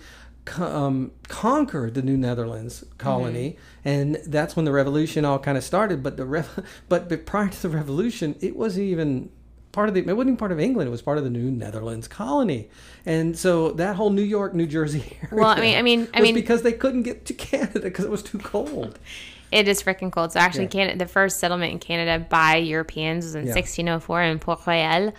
Um, conquered the New Netherlands colony, Mm-hmm. and that's when the revolution all kind of started. But the rev- but, but prior to the revolution, it wasn't even part of the it wasn't even part of England. It was part of the New Netherlands colony, and so that whole New York, New Jersey area. Well, I mean- I mean- I mean- because they couldn't get to Canada because it was too cold. It is freaking cold. So actually, Yeah. Canada, the first settlement in Canada by Europeans was in Yeah. 1604 in Port Royal.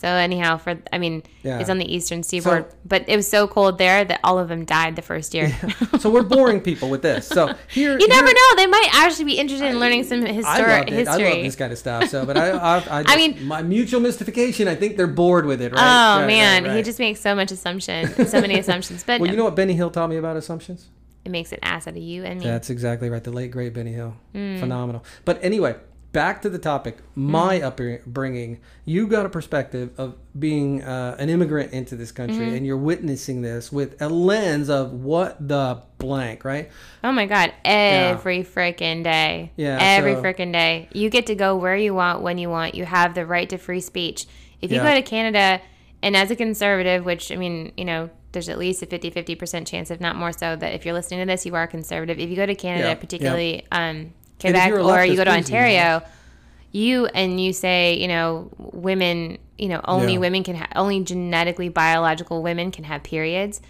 So anyhow, for I mean, Yeah. it's on the eastern seaboard, but it was so cold there that all of them died the first year. so we're boring people with this. So here, You never here- know; they might actually be interested in learning some I historic love it. history. I love this kind of stuff. So, but I, I, I, just, mean- my mutual mystification. I think they're bored with it. Right? Oh Right, man, right, he just makes so much assumption, so many assumptions. But Well, you know what Benny Hill taught me about assumptions? it makes an ass out of you and me. That's exactly right. The late great Benny Hill, Mm. phenomenal. But anyway, back to the topic. My upbringing. You got a perspective of being uh, an immigrant into this country, Mm-hmm. and you're witnessing this with a lens of what the blank, right? Oh my god, every freaking day. Yeah, Every so- freaking day. You get to go where you want when you want. You have the right to free speech. If you Yeah. go to Canada and as a conservative, which I mean, you know, there's at least a 50-50% chance if not more so that if you're listening to this, you are conservative. If you go to Canada, Yeah, particularly um Quebec or you go to Ontario, you and you say, you know, women, you know, only Yeah. women can ha- only genetically biological women can have periods.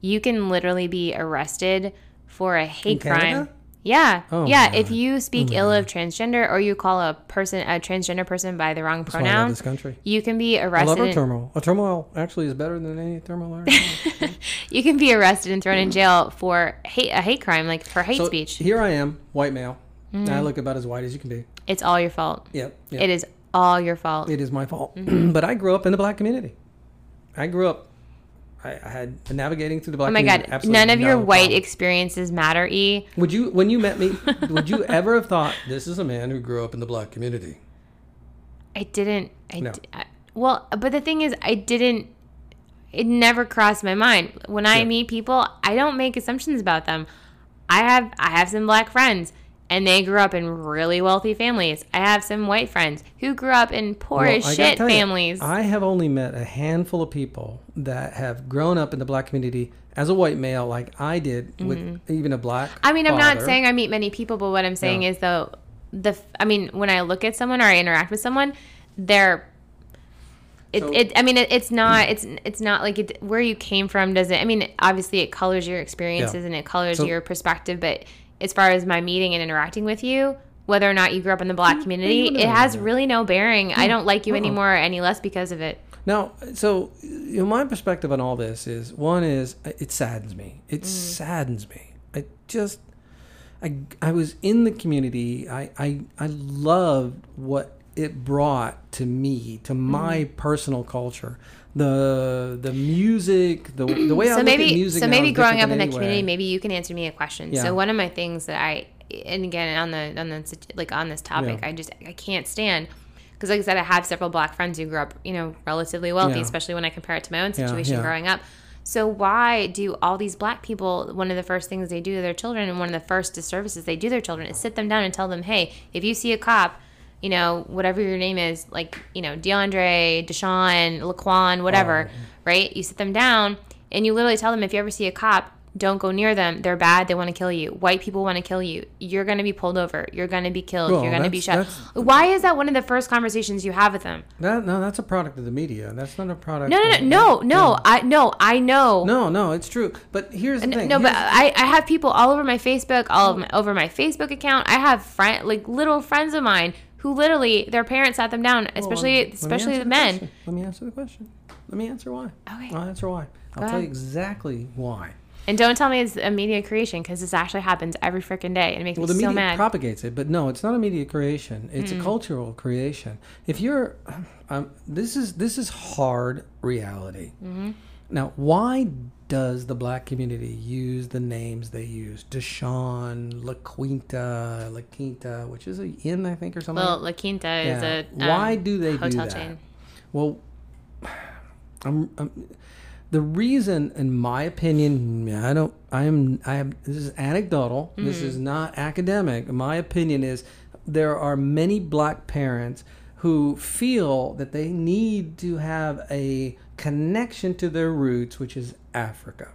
You can literally be arrested for a hate crime. Yeah. Oh yeah, if you speak oh ill of transgender or you call a person a transgender person by the wrong That's I pronoun, this country. you can be I love arrested. our and- turmoil. A turmoil actually is better than any turmoil I you can be arrested and thrown in jail for hate a hate crime like for hate so speech. here I am, white male. And I look about as white as you can be. It's all your fault. Yep. yep. It is all your fault. It is my fault. Mm-hmm. but I grew up in the black community. I grew up. I, I had navigating through the black. Oh my community, god, absolutely none of your white problem. experiences matter, E. Would you, when you met me, would you ever have thought this is a man who grew up in the black community? I didn't. I, No. d- I- well, but the thing is, I didn't. It never crossed my mind. When I Yeah. meet people, I don't make assumptions about them. I have I have some black friends, and they grew up in really wealthy families. I have some white friends who grew up in poor Well, as shit tell you, families. I have only met a handful of people that have grown up in the black community as a white male, like I did, with even a black. Mm-hmm. I mean, I'm not saying I meet many people, but what I'm saying Yeah. is though the I mean, when I look at someone or I interact with someone, they're it, So- it I mean it, it's not it's it's not like it, where you came from doesn't I mean obviously it colors your experiences Yeah. and it colors So- your perspective but as far as my meeting and interacting with you whether or not you grew up in the black mm, community you it has really no bearing I mm. don't like you anymore or any less because of it Now, so you know, my perspective on all this is one is uh, it saddens me. It saddens me. I just, I, I was in the community. I, I, I loved what it brought to me, to my personal culture. The the music, the the way I so look maybe at music. so maybe growing up in that anyway. community maybe you can answer me a question Yeah. so one of my things that i and again on the on the like on this topic, Yeah. I just I can't stand because like I said, I have several black friends who grew up, you know, relatively wealthy, Yeah. especially when I compare it to my own situation growing up. So why do all these black people one of the first things they do to their children and one of the first disservices they do their children is sit them down and tell them, hey, if you see a cop, you know, whatever your name is, like, you know, DeAndre, Deshaun, Laquan, whatever, Oh. right? You sit them down and you literally tell them if you ever see a cop, don't go near them. They're bad. They want to kill you. White people want to kill you. You're going to be pulled over. You're going to be killed. Well, You're going to be shot. Why is that one of the first conversations you have with them? That no, that's a product of the media. That's not a product. No, no, no, of- no, no. I no, I know. No, no, it's true. But here's the thing. No, but I, I have people all over my Facebook, all my, over my Facebook account. I have friend like little friends of mine who literally their parents sat them down, especially Let especially answer the men. question. Let me answer the question. Let me answer why. Okay. I'll answer why. I'll Go tell you exactly why. And don't tell me it's a media creation because this actually happens every freaking day and it makes Well, me the media propagates it, but no, it's not a media creation. It's Mm. a cultural creation. If you're, um, this is this is hard reality. Mm-hmm. Now, why does the black community use the names they use? Deshaun, La Quinta, La Quinta, which is a inn, I think, or something. well, La Quinta is Yeah. a um, Why do they do hotel that? chain. Well, I'm, I'm, the reason, in my opinion, I don't. I am. I am. This is anecdotal. This is not academic. My opinion is there are many black parents who feel that they need to have a connection to their roots, which is Africa,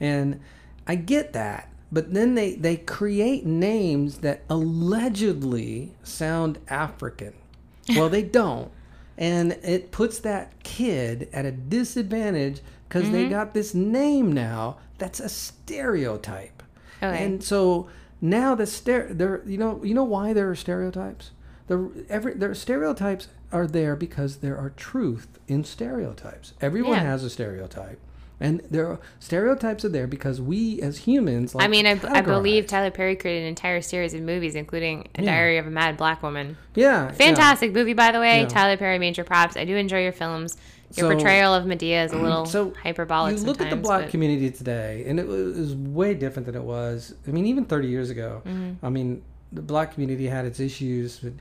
and I get that. But then they, they create names that allegedly sound African. Well, they don't. And it puts that kid at a disadvantage because they mm-hmm. got this name now that's a stereotype. Okay. And so now the stere- there you know you know why there are stereotypes? The every there stereotypes are there because there are truth in stereotypes. Everyone Yeah. has a stereotype. And there are stereotypes are there because we as humans like I mean, I, I believe. Tyler Perry created an entire series of movies, including A Yeah. Diary of a Mad Black Woman. yeah, yeah. Fantastic movie, by the way. Yeah. Tyler Perry, major props. I do enjoy your films. Your So- portrayal of Madea is a little So hyperbolic You look at the black but- community today, and it was, way different than it was. I mean, even 30 years ago. Mm-hmm. I mean, the black community had its issues, you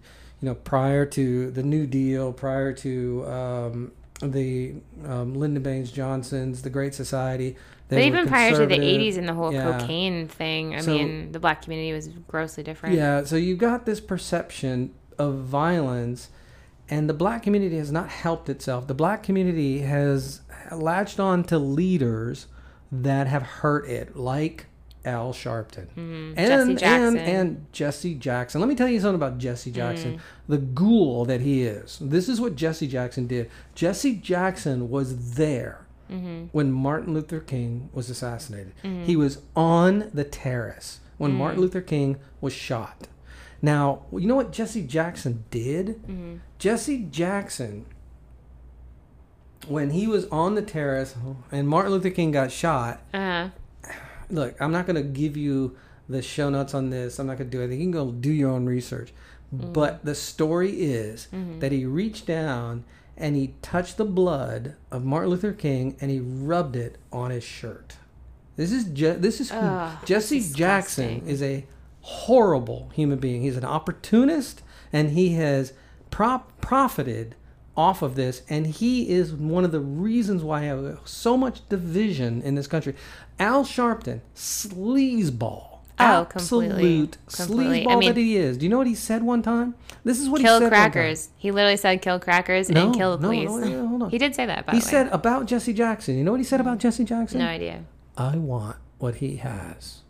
know, prior to the New Deal, prior to um, the um, Lyndon Baines Johnsons, the Great Society. They But even prior to the 80s and the whole Yeah. cocaine thing, I So- mean, the black community was grossly different. Yeah, so you've got this perception of violence, and the black community has not helped itself. The black community has latched on to leaders that have hurt it, like Al Sharpton and, Mm-hmm. Jesse Jackson. and and Jesse Jackson. Let me tell you something about Jesse Jackson, Mm. the ghoul that he is. This is what Jesse Jackson did. Jesse Jackson was there Mm-hmm. when Martin Luther King was assassinated. He was on the terrace when Martin Mm. Luther King was shot. Now, you know what Jesse Jackson did? Mm-hmm. Jesse Jackson, when he was on the terrace and Martin Luther King got shot, Uh, look, I'm not going to give you the show notes on this. I'm not going to do anything. You can go do your own research. But the story is that he reached down and he touched the blood of Martin Luther King and he rubbed it on his shirt. This is Je- this is Jesse Jackson is a horrible human being. He's an opportunist and he has prop- profited off of this and he is one of the reasons why I have so much division in this country. Al Sharpton, sleazeball. Oh, completely. Absolute Completely. I sleazeball mean- that he is. Do you know what he said one time? This is what he kill said time. crackers. He literally said kill crackers No, and kill the no, police. no, no, hold on. He did say that, He said about Jesse Jackson. You know what he said about Jesse Jackson? no idea. I want what he has.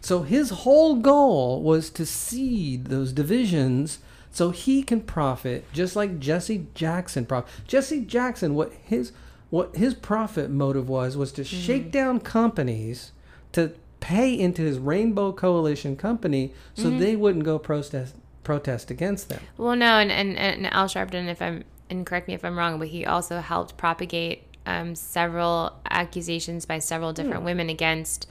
So his whole goal was to seed those divisions so he can profit just like Jesse Jackson profit. Jesse Jackson what his what his profit motive was was to shake down companies to pay into his Rainbow Coalition company so they wouldn't go protest protest against them. Well, no, and, and, and Al Sharpton, if I'm, and correct me if I'm wrong, but he also helped propagate um, several accusations by several different Hmm. women against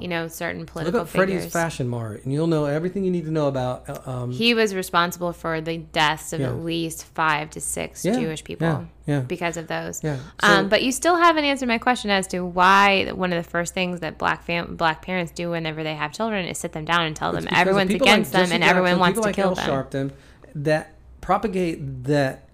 you know, certain political Look up Freddy's. Fashion Mart, and you'll know everything you need to know about. uh, Um, He was responsible for the deaths of Yeah. at least five to six Yeah, Jewish people yeah, yeah. because of those. Yeah, um, so- but you still haven't answered my question as to why one of the first things that black fam- black parents do whenever they have children is sit them down and tell them everyone's people like against them and everyone wants to like kill them. Sharpton that propagate that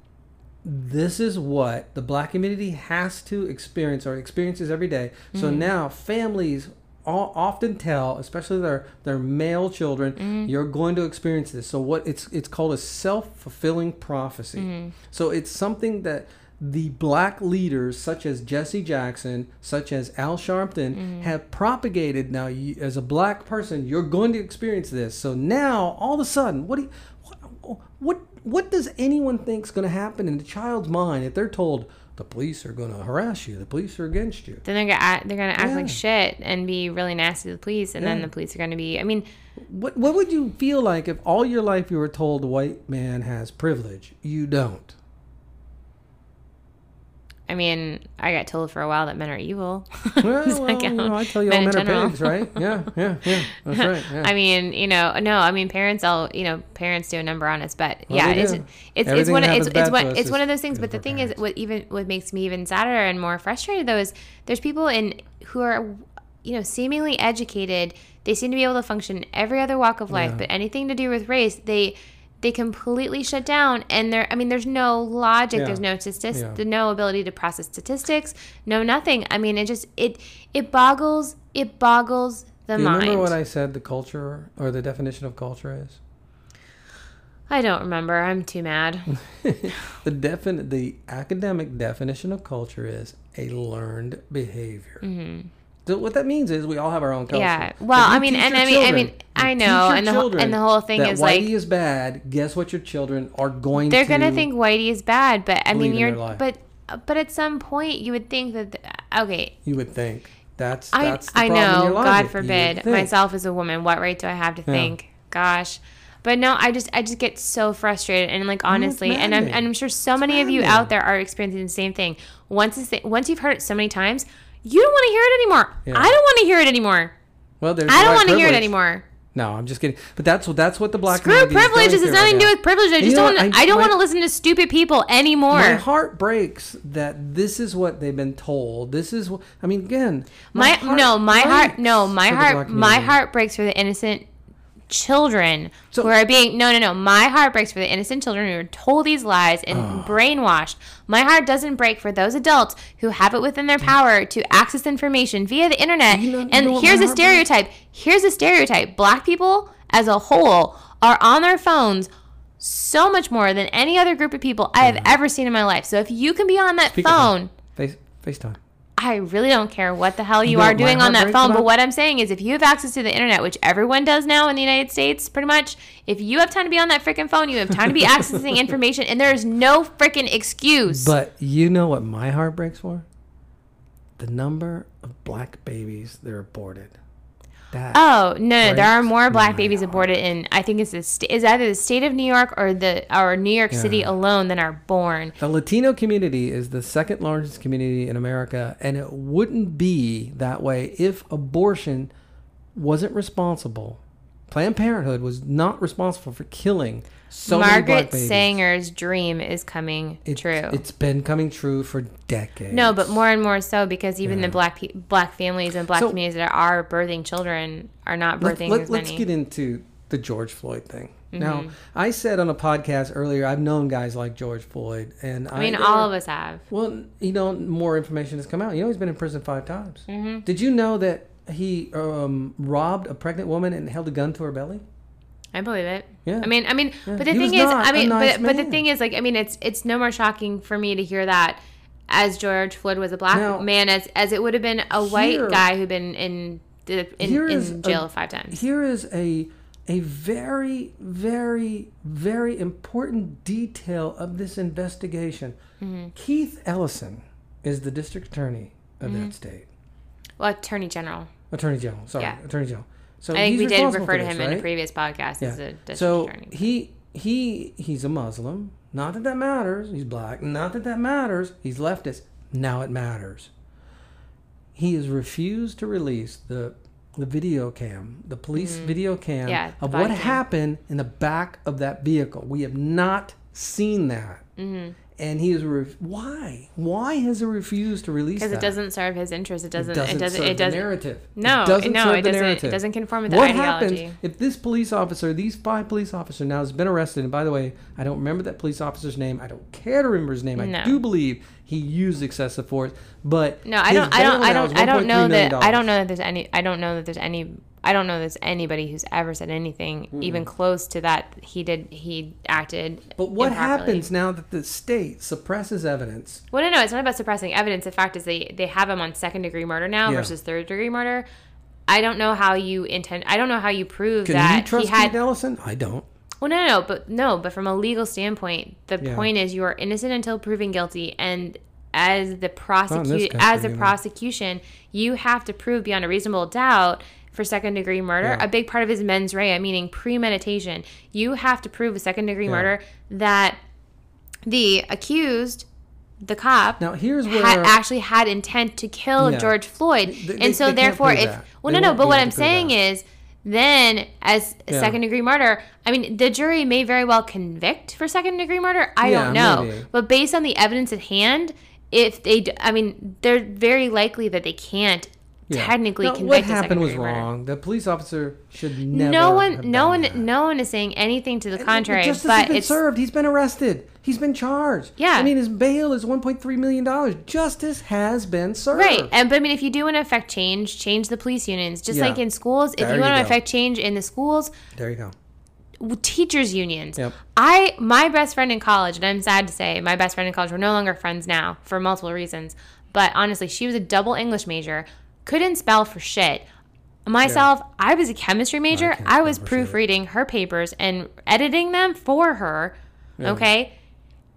this is what the black community has to experience or experiences every day. So Mm-hmm. now families all, often tell, especially their their male children, Mm-hmm. you're going to experience this. So what it's it's called a self fulfilling prophecy. Mm-hmm. So it's something that the black leaders such as Jesse Jackson, such as Al Sharpton, Mm-hmm. have propagated. Now, you, as a black person, you're going to experience this. So now, all of a sudden, what do you, what, what what does anyone think is going to happen in the child's mind if they're told the police are going to harass you, the police are against you? Then they're gonna act, they're gonna act Yeah. like shit and be really nasty to the police, and then the police are gonna be. I mean, What what would you feel like if all your life you were told the white man has privilege? You don't. I mean, I got told for a while that men are evil. Well, well, you know, I tell you Men all men are pigs, right? Yeah, yeah, yeah. That's right. Yeah. I mean, you know, no, I mean, parents, all you know, parents do a number on us, but Well, yeah, it's it's it's one of, it's it's one it's one of those things. But the thing our is, what even what makes me even sadder and more frustrated though is there's people in who are, you know, seemingly educated. They seem to be able to function in every other walk of life, Yeah. but anything to do with race, they they completely shut down and there i mean there's no logic Yeah. there's no statistics Yeah. no ability to process statistics no nothing i mean it just it it boggles it boggles the mind. Do you mind remember what I said the culture or the definition of culture is? I don't remember. I'm too mad. The defin- the academic definition of culture is a learned behavior. Mm-hmm. So what that means is we all have our own culture. Yeah. Well, I mean, and I mean, I mean, I know, and the whole and the whole thing that is like whitey is bad. Guess what? Your children are going they're to. gonna think Whitey is bad, but I mean, you're but but at some point you would think that the- okay. You would think that's I that's I know. God forbid. Myself as a woman, what right do I have to think? Gosh. But no, I just I just get so frustrated and like honestly, and I'm and I'm sure so It's many of you out there are experiencing the same thing. Once it's the, once you've heard it so many times, you don't want to hear it anymore. Yeah. I don't want to hear it anymore. Well, there's I don't want to hear it anymore. No, I'm just kidding. But that's what that's what the black Screw is privilege. has through nothing right to do with privilege. I And just you know don't. wanna- I- I, don't want to listen to stupid people anymore. My heart breaks that this is what they've been told. This is what I mean. Again, My, heart no, my heart no, my heart my heart breaks for the innocent children So- who are being no no no my heart breaks for the innocent children who are told these lies and Oh. brainwashed my heart doesn't break for those adults who have it within their power to access information via the internet You know- you and know here's a heart breaks? stereotype here's a stereotype black people as a whole are on their phones so much more than any other group of people I have ever seen in my life. So if you can be on that phone, Face FaceTime. I really don't care what the hell you are doing on that phone. But what I'm saying is, if you have access to the internet, which everyone does now in the United States, pretty much, if you have time to be on that freaking phone, you have time to be accessing information, and there is no freaking excuse. But you know what my heart breaks for? The number of black babies that are aborted. That oh no, no, there are more black babies aborted in. I think it's the st- is either the state of New York or the or New York City alone than are born. The Latino community is the second largest community in America, and it wouldn't be that way if abortion wasn't responsible. Planned Parenthood was not responsible for killing so Margaret. Sanger's dream is coming It's- true. It's been coming true for decades. No, but more and more so because even the black pe- black families and black So- communities that are birthing children are not birthing let, as let's get into the George Floyd thing. Now, Mm-hmm. I said on a podcast earlier, I've known guys like George Floyd, and I mean, all of us have. Well, you know, more information has come out. You know, he's been in prison five times. Mm-hmm. Did you know that he um, robbed a pregnant woman and held a gun to her belly? I believe it. Yeah. I mean, I mean, but the He thing is, I mean, nice but but the thing is, like, I mean, it's it's no more shocking for me to hear that as George Floyd was a black Now- man as as it would have been a white Here- guy who'd been in in, in a- jail five times. Here is a a very, very, very important detail of this investigation. Mm-hmm. Keith Ellison is the district attorney of Mm-hmm. that state. Well, Attorney General. Attorney General. Sorry, Yeah. Attorney General. So I think we did refer to this, him in a previous podcast as a district so attorney. he he he's a Muslim. Not that that matters. He's black. Not that that matters. He's leftist. Now it matters. He has refused to release the the video cam, the police video cam Mm-hmm. Yeah, of what cam. happened in the back of that vehicle. We have not seen that. Mm-hmm. And he is re- why? Why has he refused to release that? because it doesn't serve his interest. It doesn't. It doesn't, doesn't. serve It doesn't. the narrative. No, it doesn't no, it the doesn't- it doesn't conform with the what ideology. happens if this police officer, these five police officers, now has been arrested? And by the way, I don't remember that police officer's name. I don't care to remember his name. I do believe he used excessive force, but No, I don't. I don't. I don't. I don't know that. I don't know that there's any. I don't know that there's any. I don't know there's anybody who's ever said anything hmm. even close to that. He did. He acted. But what improperly. happens now that the state suppresses evidence? Well, no, no. It's not about suppressing evidence. The fact is, they they have him on second degree murder now Yeah. versus third degree murder. I don't know how you intend. I don't know how you prove Can that you trust he had. Pete Ellison? I don't. Well, no, no, but no, but from a legal standpoint, the Yeah. point is you are innocent until proven guilty, and as the prosecute as the know. prosecution, you have to prove beyond a reasonable doubt for second degree murder. Yeah. A big part of his mens rea, meaning premeditation. You have to prove with second degree murder that the accused, the cop, Now here's where had actually had intent to kill Yeah. George Floyd, They- and so therefore, if that. well, They no, no, but what I'm saying that. is, then as Yeah. second degree murder, I mean, the jury may very well convict for second degree murder. I Yeah, don't know, maybe. but based on the evidence at hand, if they, d- I mean, they're very likely that they can't Yeah. technically Now, convict. what happened was murder. wrong. The police officer should never. No one, have no done one, that. no one is saying anything to the contrary. Justice but has been it's served. He's been arrested. He's been charged. Yeah. I mean, his bail is 1.3 million dollars. Justice has been served. Right. And but I mean if you do want to affect change, change the police unions. Just Yeah. like in schools, if you you want to affect change in the schools, There you go. teachers unions. Yep. I my best friend in college, and I'm sad to say, my best friend in college, we're no longer friends now for multiple reasons. But honestly, she was a double English major, couldn't spell for shit. Myself, I was a chemistry major. can't I, was shit. proofreading her papers and editing them for her. Okay.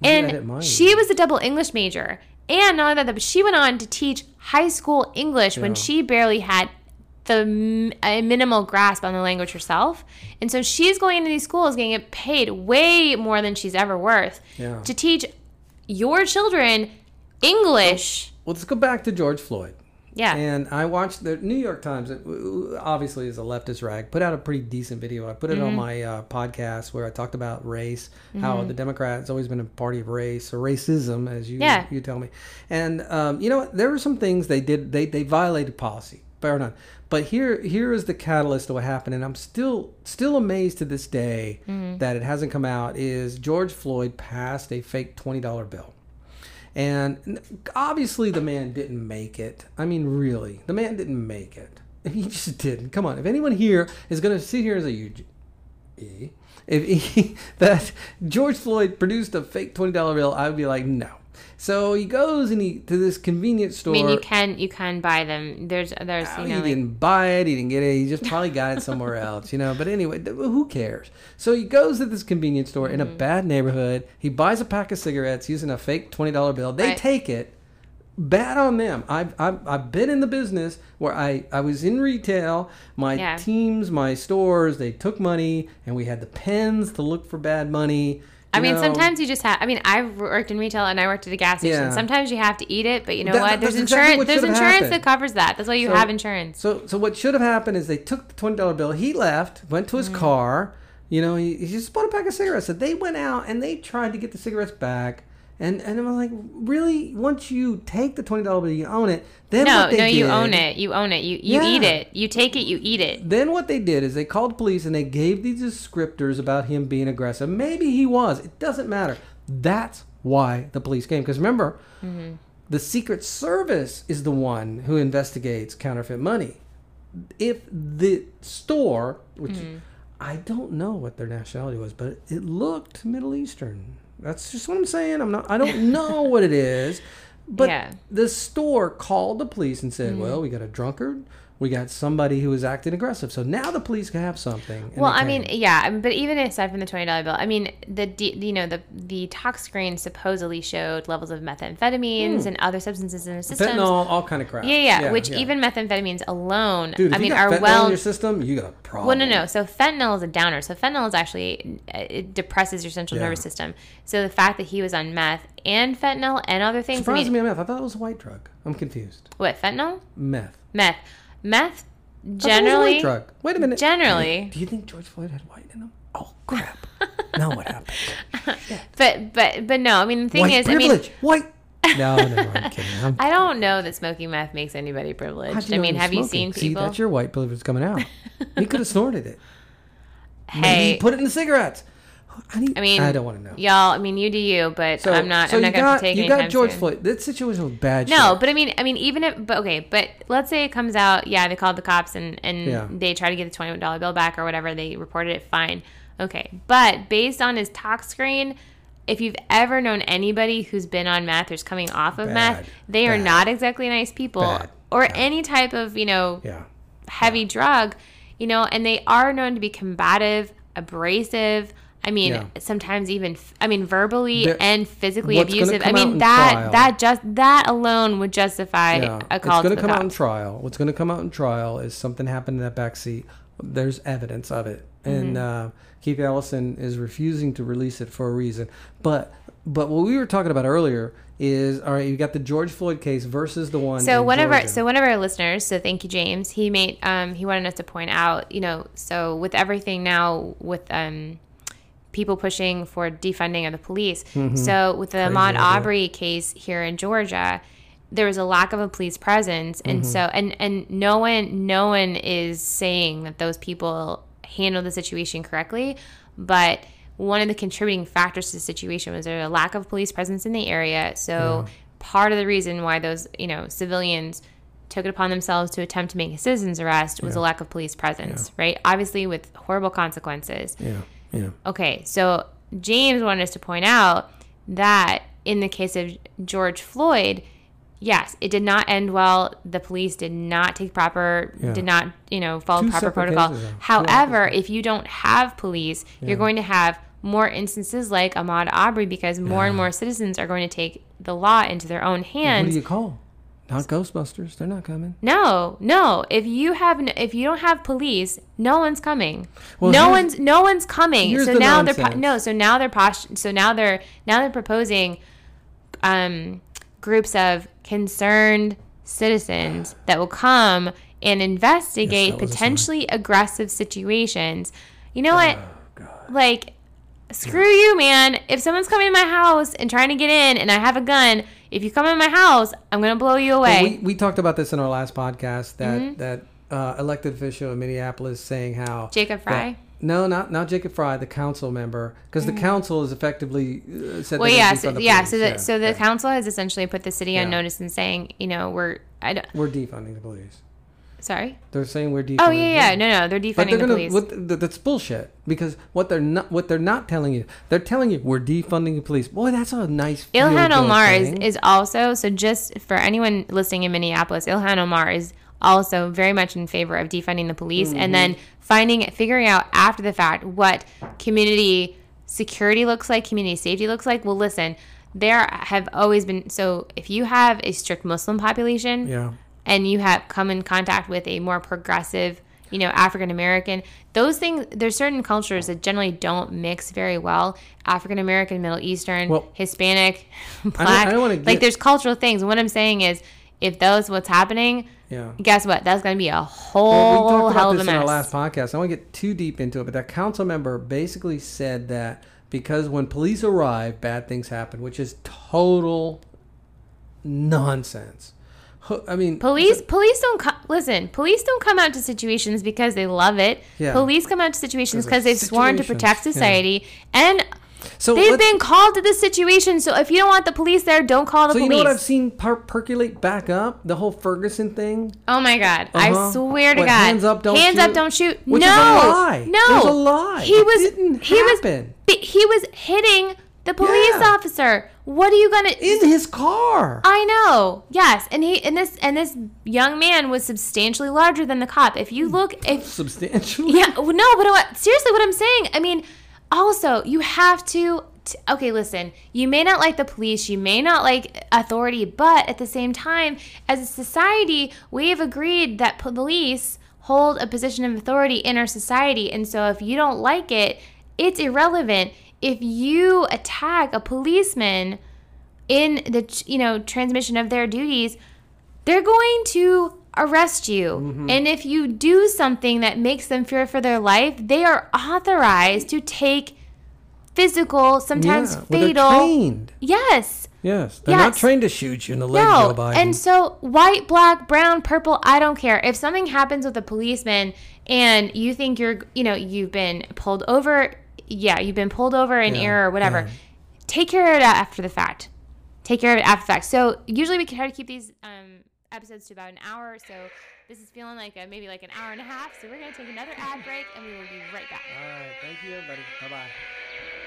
edit And she was a double English major. And not only that, but she went on to teach high school English when she barely had the minimal grasp on the language herself. And so she's going into these schools getting paid way more than she's ever worth Yeah. to teach your children English. Well, let's go back to George Floyd. Yeah. And I watched the New York Times. Obviously is a leftist rag. Put out a pretty decent video. I put it Mm-hmm. on my uh, podcast where I talked about race, how the Democrats always been a party of race or racism, as you Yeah. you tell me. And um, you know what? There were some things they did. They they violated policy. Fair enough. But here here is the catalyst of what happened, and I'm still still amazed to this day Mm-hmm. that it hasn't come out. Is George Floyd passed a fake twenty dollar bill? And obviously, the man didn't make it. I mean, really, the man didn't make it. He just didn't. Come on. If anyone here is going to sit here as say, you, E, if he, that George Floyd produced a fake $20 bill, I would be like, no. So he goes and he to this convenience store. I mean, you can you can buy them. There's there's you he like, didn't buy it. He didn't get it. He just probably got it somewhere else, you know. But anyway, who cares? So he goes to this convenience store in a Mm-hmm. bad neighborhood. He buys a pack of cigarettes using a fake twenty dollar bill. They Right. take it. Bad on them. I've, I've, I've been in the business where I, I was in retail. My Yeah. teams, my stores, they took money and we had the pens to look for bad money. I mean, know. sometimes you just have. I mean, I've worked in retail and I worked at a gas station. Yeah. Sometimes you have to eat it, but you know That- what? There's that's exactly insurance. what there's insurance happened. that covers that. That's why you So- have insurance. So, so what should have happened is they took the twenty dollar bill. He left, went to his Mm-hmm. car. You know, he, he just bought a pack of cigarettes. So they went out and they tried to get the cigarettes back. And and I was like, really? Once you take the twenty dollar bill, you own it. Then No, what they no, you own it. You own it. You you Yeah. eat it. You take it. You eat it. Then what they did is they called police and they gave these descriptors about him being aggressive. Maybe he was. It doesn't matter. That's why the police came. Because remember, Mm-hmm. the Secret Service is the one who investigates counterfeit money. If the store, which Mm-hmm. I don't know what their nationality was, but it looked Middle Eastern. That's just what I'm saying. I'm not. I don't know what it is. But Yeah. Mm-hmm. the store called the police and said, "Well, we got a drunkard, we got somebody who is acting aggressive." So now the police can have something. Well, I mean, yeah, but even aside from the twenty dollar bill, I mean, the you know the the tox screen supposedly showed levels of methamphetamines and other substances in the system. Fentanyl, all kind of crap. Yeah, yeah, yeah which even methamphetamines alone, dude, if I mean, are well in your system, you got a problem. Well, no, no. So fentanyl is a downer. So fentanyl is actually uh, it depresses your central Yeah. nervous system. So the fact that he was on meth and fentanyl and other things. I Surprised mean, me on meth. I thought it was a white drug. I'm confused. what fentanyl? Meth. Meth. Meth That's a white generally, drug. Wait a minute. generally. Do you think George Floyd had white in him? Oh crap! now what happened? but but but no. I mean, the thing white is, I mean, white. No, no, I'm kidding. I'm, I don't know that smoking meth makes anybody privileged. I mean, have you smoking? seen See, people? that's your white privilege coming out. he could have snorted it. Maybe hey, he put it in the cigarettes. I, need, I mean, I don't want to know. y'all. I mean, you do you, but I'm not. So I'm not going to take you anytime got George soon. Floyd. That situation was bad. No, shit. but I mean, I mean, even if, but okay, but let's say it comes out, yeah, they called the cops and and Yeah. they try to get the twenty one dollar bill back or whatever, they reported it, fine, okay. But based on his tox screen, if you've ever known anybody who's been on meth or is coming off of Bad. meth, they are not exactly nice people, Bad. or Yeah. any type of you know yeah, heavy drug, you know, and they are known to be combative, abrasive. I mean, Yeah. sometimes even, I mean, verbally and physically abusive. I mean, that trial- that just that alone would justify yeah. a It's call going to come out in trial. What's going to come out in trial is something happened in that back seat. There's evidence of it, and Mm-hmm. uh, Keith Ellison is refusing to release it for a reason. But but what we were talking about earlier is all right. You got the George Floyd case versus the one. So one of our so one of our listeners, so thank you, James. He made um he wanted us to point out, you know, so with everything now with um people pushing for defunding of the police. Mm-hmm. So with the Ahmaud idea. Arbery case here in Georgia, there was a lack of a police presence, and mm-hmm. so and and no one no one is saying that those people handled the situation correctly, but one of the contributing factors to the situation was there a lack of police presence in the area. So part of the reason why those you know civilians took it upon themselves to attempt to make a citizen's arrest was a lack of police presence, right? Obviously, with horrible consequences. yeah yeah Okay, so James wanted us to point out that in the case of George Floyd, yes, it did not end well. The police did not take proper, Yeah. did not, you know, follow Two proper protocol. cases, However, if you don't have police, you're going to have more instances like Ahmaud Arbery because more and more citizens are going to take the law into their own Who hands. do you call? Not Ghostbusters. They're not coming. No, no. If you have, n- if you don't have police, no one's coming. Well, no one's, no one's coming. So the now they're po- nonsense. no. So now they're posh. So now they're now they're proposing, um, groups of concerned citizens that will come and investigate that was a potentially aggressive situations. You know what? Oh, Like, screw you, man. If someone's coming to my house and trying to get in, and I have a gun, if you come in my house, I'm gonna blow you away. We, we talked about this in our last podcast that Mm-hmm. that uh, elected official in Minneapolis saying how Jacob Frey? that- no, not not Jacob Frey, the council member, because the council is effectively uh, said. Well, yeah, so, the yeah. So the so the yeah. council has essentially put the city on Yeah. notice and saying, you know, we're I don't, we're defunding the police. Sorry. They're saying we're defunding. Oh yeah, yeah. No, no, they're defunding But they're the gonna, police. What, that's bullshit. Because what they're not, what they're not telling you, they're telling you we're defunding the police. Boy, that's a nice. Ilhan Omar is, is also so just for anyone listening in Minneapolis, Ilhan Omar is also very much in favor of defunding the police Mm-hmm. and then finding figuring out after the fact what community security looks like, community safety looks like. Well, listen, there have always been so if you have a strict Muslim population, Yeah. And you have come in contact with a more progressive, you know, African American, those things, there's certain cultures that generally don't mix very well. African American, Middle Eastern, Well, Hispanic, black. I don't wanna like get- there's cultural things. What I'm saying is, if those what's happening, Yeah. guess what? That's going to be a whole Well, we talked hell about of a this in our last podcast. I don't want to get too deep into it, but that council member basically said that because when police arrive, bad things happen, which is total nonsense. I mean, Police, police don't co- listen. Police don't come out to situations because they love it. Yeah. Police come out to situations Because they've sworn to protect yeah. society, and so they've been called to this situation. So if you don't want the police there, don't call the So you police. know what I've seen per- percolate back up? The whole Ferguson thing. Oh my God! I Uh-huh. swear to What, God, hands up, don't hands shoot? up, don't shoot. Which no, is a lie. no, There's a lie. He It was didn't he happen. was he was hitting the police Yeah. officer. What are you gonna? In his car. I know. Yes, and he and this and this young man was substantially larger than the cop. If you look, if Substantially. yeah, no, but what, seriously, what I'm saying, I mean, also, you have to. t- Okay, listen. You may not like the police, you may not like authority, but at the same time, as a society, we have agreed that police hold a position of authority in our society. And so if you don't like it, it's irrelevant. If you attack a policeman in the you know transmission of their duties, they're going to arrest you. Mm-hmm. And if you do something that makes them fear for their life, they are authorized to take physical, sometimes Yeah, well, they're fatal. trained. Yes. Yes, they're not Yes. trained to shoot you in the leg, No. Joe Biden. And so white, black, brown, purple, I don't care. If something happens with a policeman and you think you're, you know, you've been pulled over, yeah, you've been pulled over in Yeah, error or whatever. yeah. Take care of it after the fact. Take care of it after the fact. So usually we try to keep these um, episodes to about an hour. So this is feeling like a, maybe like an hour and a half. So we're going to take another ad break and we will be right back. All right, thank you, everybody. Bye bye.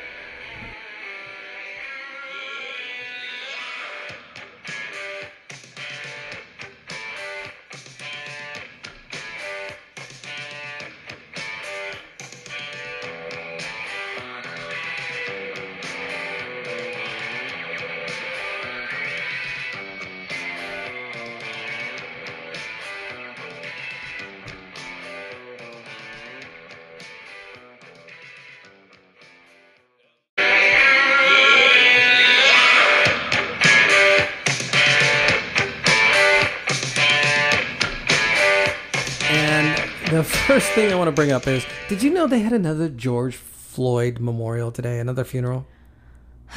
Thing I want to bring up is did you know they had another George Floyd memorial today? Another funeral?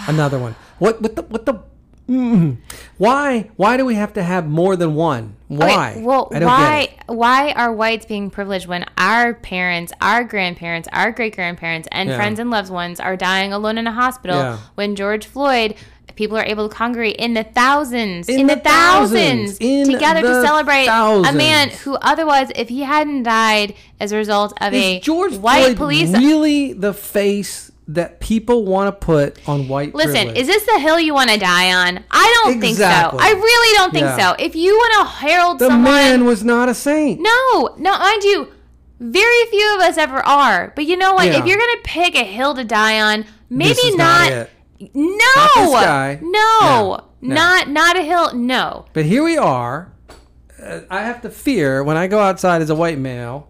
Another one. What what the what the mm, why why do we have to have more than one? Why? Okay, well, why why are whites being privileged when our parents, our grandparents, our great grandparents, and Yeah. friends and loved ones are dying alone in a hospital? Yeah. When George Floyd, people are able to congregate in the thousands, in, In the, the thousands, thousands, in together to the celebrate a man who otherwise, if he hadn't died as a result of a George white Floyd police. really the face that people want to put on white Listen, privilege? is this the hill you want to die on? I don't think so. I really don't think Yeah. so. If you want to herald the someone, man was not a saint. No, no, mind you, very few of us ever are. But you know what? Yeah. If you're gonna pick a hill to die on, maybe is not. not. No, Not this guy. no, No, no. not not a hill. No. But here we are. Uh, I have to fear when I go outside as a white male,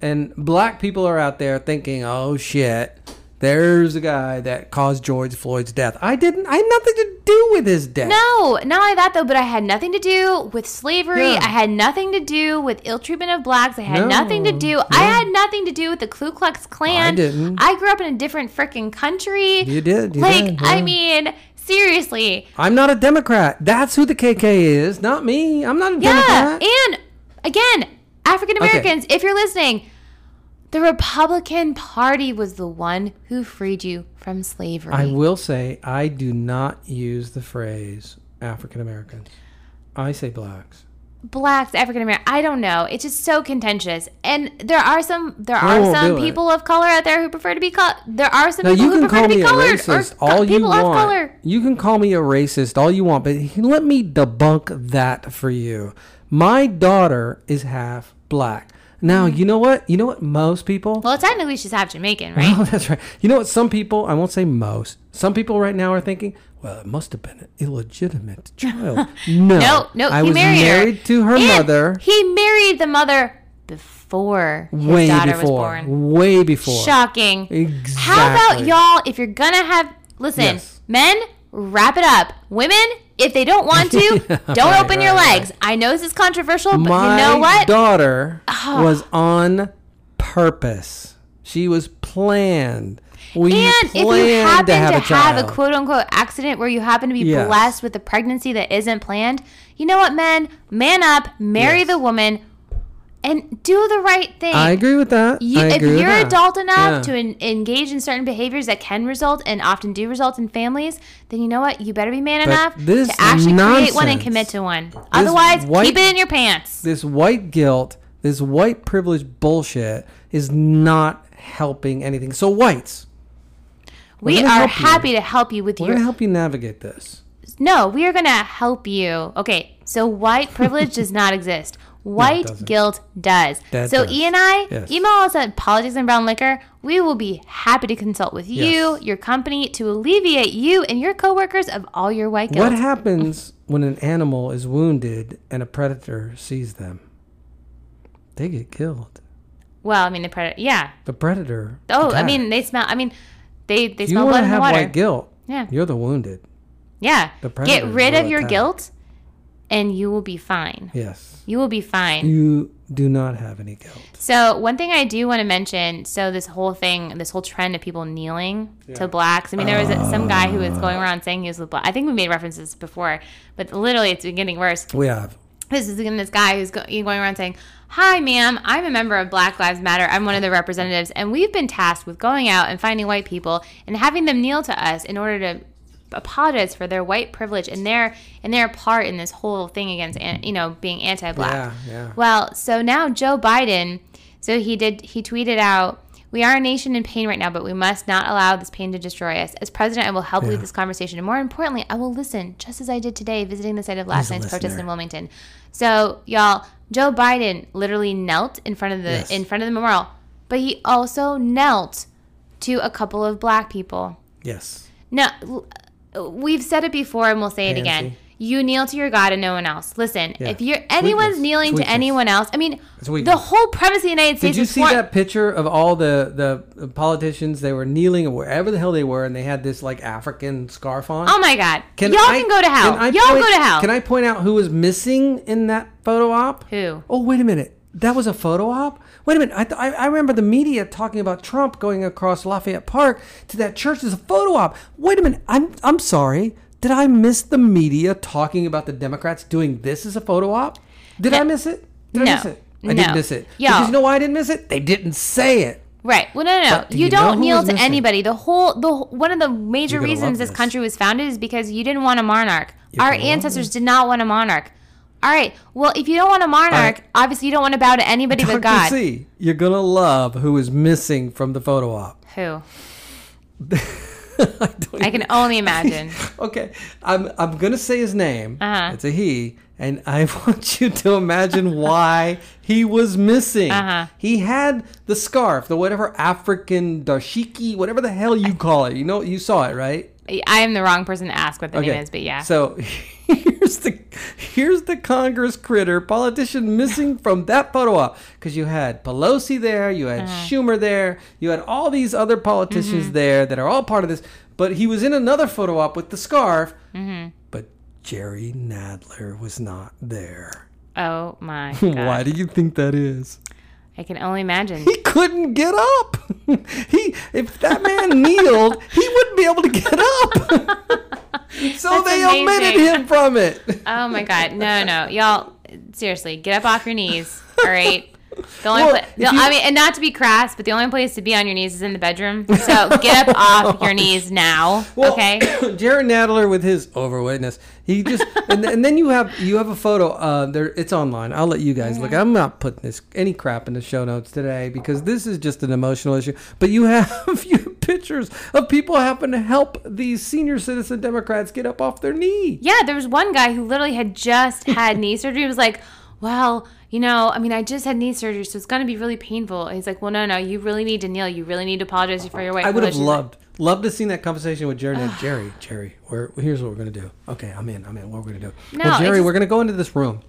and black people are out there thinking, "Oh shit, there's a guy that caused George Floyd's death." I didn't. I had nothing to do with his death. No, not only that though, but I had nothing to do with slavery. Yeah. I had nothing to do with ill treatment of blacks. I had No, nothing to do. I had nothing to do with the Ku Klux Klan. I didn't. I grew up in a different freaking country. You did. You like, did, I mean, seriously. I'm not a Democrat. That's who the KK is, not me. I'm not a Yeah, Democrat. and again, African Americans, if you're listening, the Republican Party was the one who freed you from slavery. I will say I do not use the phrase African Americans. I say blacks. Blacks, African American, I don't know. It's just so contentious, and there are some there I are some do it. people of color out there who prefer to be colored. There are some Now people you who prefer to be colored racist or all you people of want. color. You can call me a racist all you want, but let me debunk that for you. My daughter is half black. Now mm-hmm. you know what? You know what? Most people. Well, technically, she's half Jamaican, oh, right? Oh, that's right. You know what? Some people, I won't say most, some people right now are thinking, well, it must have been an illegitimate child. No. no, no, I he was married, married her. to her And mother He married the mother before his way daughter was before. born. Way before. Shocking. Exactly. How about y'all? If you're gonna have, listen, Yes. men, wrap it up. Women, if they don't want to, don't Right, open your right, legs. I know this is controversial, but My you know what? My daughter Oh. was on purpose. She was planned. We and if you happen to have a have child. a quote unquote accident where you happen to be Yes. blessed with a pregnancy that isn't planned, you know what, men? Man up, marry Yes. the woman, and do the right thing. I agree with that. You, if you're that. adult enough Yeah. to en- engage in certain behaviors that can result and often do result in families, then you know what? You better be man But enough this to actually create one and commit to one. Otherwise, white- keep it in your pants. this white guilt, this white privilege bullshit is not helping anything. So whites, we're We gonna are you. happy to help you with we're your. gonna help you navigate this. No, we are going to help you. Okay, so white privilege does not exist. White doesn't. guilt does. That so does. E and I, Yes. email us at politics and brown liquor. We will be happy to consult with you, Yes. your company, to alleviate you and your coworkers of all your white guilt. What happens when an animal is wounded and a predator sees them? They get killed. Well, I mean the predator. Yeah. The predator. Oh, I mean they smell. I mean, they they you smell want blood to in the have white guilt, Yeah. you're the wounded. Yeah. The predator. Get rid of your attack. guilt, and you will be fine. Yes. You will be fine. You do not have any guilt. So one thing I do want to mention, so this whole thing, this whole trend of people kneeling to blacks. I mean, there was ah. some guy who was going around saying he was the black. I think we made references before, but literally it's getting worse. We have. This is again this guy who's going around saying, "Hi, ma'am. I'm a member of Black Lives Matter. I'm one of the representatives, and we've been tasked with going out and finding white people and having them kneel to us in order to." Apologize for their white privilege and their and their part in this whole thing against you know being anti-black Yeah, yeah. well, so now Joe Biden, so he did he tweeted out, "We are a nation in pain right now, but we must not allow this pain to destroy us. As president, I will help lead this conversation, and more importantly, I will listen, just as I did today, visiting the site of last night's protest in Wilmington." So, y'all, Joe Biden literally knelt in front of the Yes. in front of the memorial, but he also knelt to a couple of black people. Yes. No, l- we've said it before and we'll say it again. You kneel to your God and no one else. Listen, Yeah. if you're anyone's weakness. kneeling It's to anyone else, I mean, the whole premise of the United States Did you see for- that picture of all the the politicians? They were kneeling or wherever the hell they were, and they had this like African scarf on. Oh my God! Y'all I- can go to hell. Y'all point- go to hell. Can I point out who was missing in that photo op? Who? Oh, wait a minute. That was a photo op? Wait a minute. I, th- I, I remember the media talking about Trump going across Lafayette Park to that church as a photo op. Wait a minute. I'm, I'm sorry. Did I miss the media talking about the Democrats doing this as a photo op? Did I eh, miss it? Did No. I miss it? I No. didn't miss it. Yo. Because you know why I didn't miss it? They didn't say it. Right. Well, no, no, no. Do You, you don't kneel to missing? anybody. The whole, the one of the major reasons this this. country was founded is because you didn't want a monarch. Our gonna ancestors did not want a monarch. All right. Well, if you don't want a monarch, right. obviously you don't want to bow to anybody but Dr. God. C, you're going to love who is missing from the photo op. Who? I I can only imagine. Okay, I'm I'm gonna say his name. Uh-huh. It's a he, and I want you to imagine why he was missing. Uh-huh. He had the scarf, the whatever African dashiki, whatever the hell you call it. You know, you saw it, right? I am the wrong person to ask what the name is, but yeah. So here's the here's the Congress critter politician missing from that photo op because you had Pelosi there, you had Uh-huh. Schumer there, you had all these other politicians Mm-hmm. there that are all part of this. But he was in another photo op with the scarf. Mm-hmm. But Jerry Nadler was not there. oh my god. Why do you think that is? I can only imagine. He couldn't get up. he if that man kneeled, he wouldn't be able to get up. so That's they amazing. omitted him from it. Oh my god. No, no. Y'all seriously, get up off your knees. All right. The only Well, pla- if the- you- I mean, and not to be crass, but the only place to be on your knees is in the bedroom. So get up off your knees now. Well, okay. Jared Nadler with his overweightness, he just and, and then you have you have a photo. Uh, there, it's online. I'll let you guys look. I'm not putting this any crap in the show notes today because this is just an emotional issue. But you have you have pictures of people having to help these senior citizen Democrats get up off their knee. Yeah, there was one guy who literally had just had knee surgery. He was like, well, you know, I mean, I just had knee surgery, so it's going to be really painful. And he's like, well, no, no, you really need to kneel. You really need to apologize for your white I would have privilege." He's like, loved loved to seen that conversation with Jared. and Jerry, Jerry, we're, here's what we're gonna do. Okay, I'm in. I'm in. What we're gonna do? No, well, Jerry, just- we're gonna go into this room.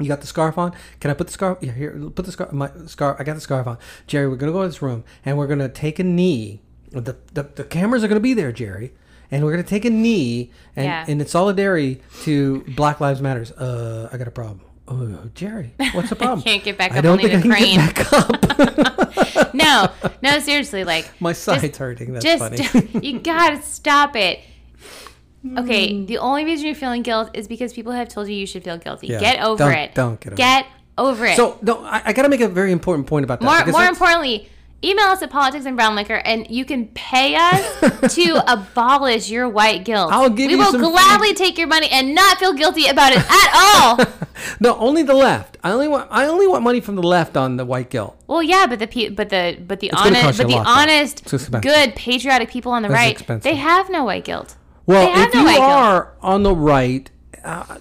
You got the scarf on? Can I put the scarf? Yeah, here. Put the scarf. My scarf. I got the scarf on. Jerry, we're gonna go in this room and we're gonna take a knee. The the, the cameras are gonna be there, Jerry. And we're gonna take a knee and, Yeah. and in solidarity to Black Lives Matters. Uh, I got a problem. Oh, Jerry, what's the problem? i can't get back up I don't only think the I can get back up. no, no, seriously, like My side's just- hurting. That's just funny. you gotta stop it. Okay, hmm. the only reason you're feeling guilt is because people have told you you should feel guilty. Yeah, Get over don't- it. don't get over it. Get over it. So no, I, I got to make a very important point about that. more, more importantly, email us at politics and brown liquor, and you can pay us to abolish your white guilt. I'll give we you will gladly take your money and not feel guilty about it at all. no, only the left. I only want I only want money from the left on the white guilt. Well, yeah, but the but the but the gonna honest but the lot, honest, good patriotic people on the That's right, expensive. they have no white guilt. Well, if no you white guilt. are on the right, uh,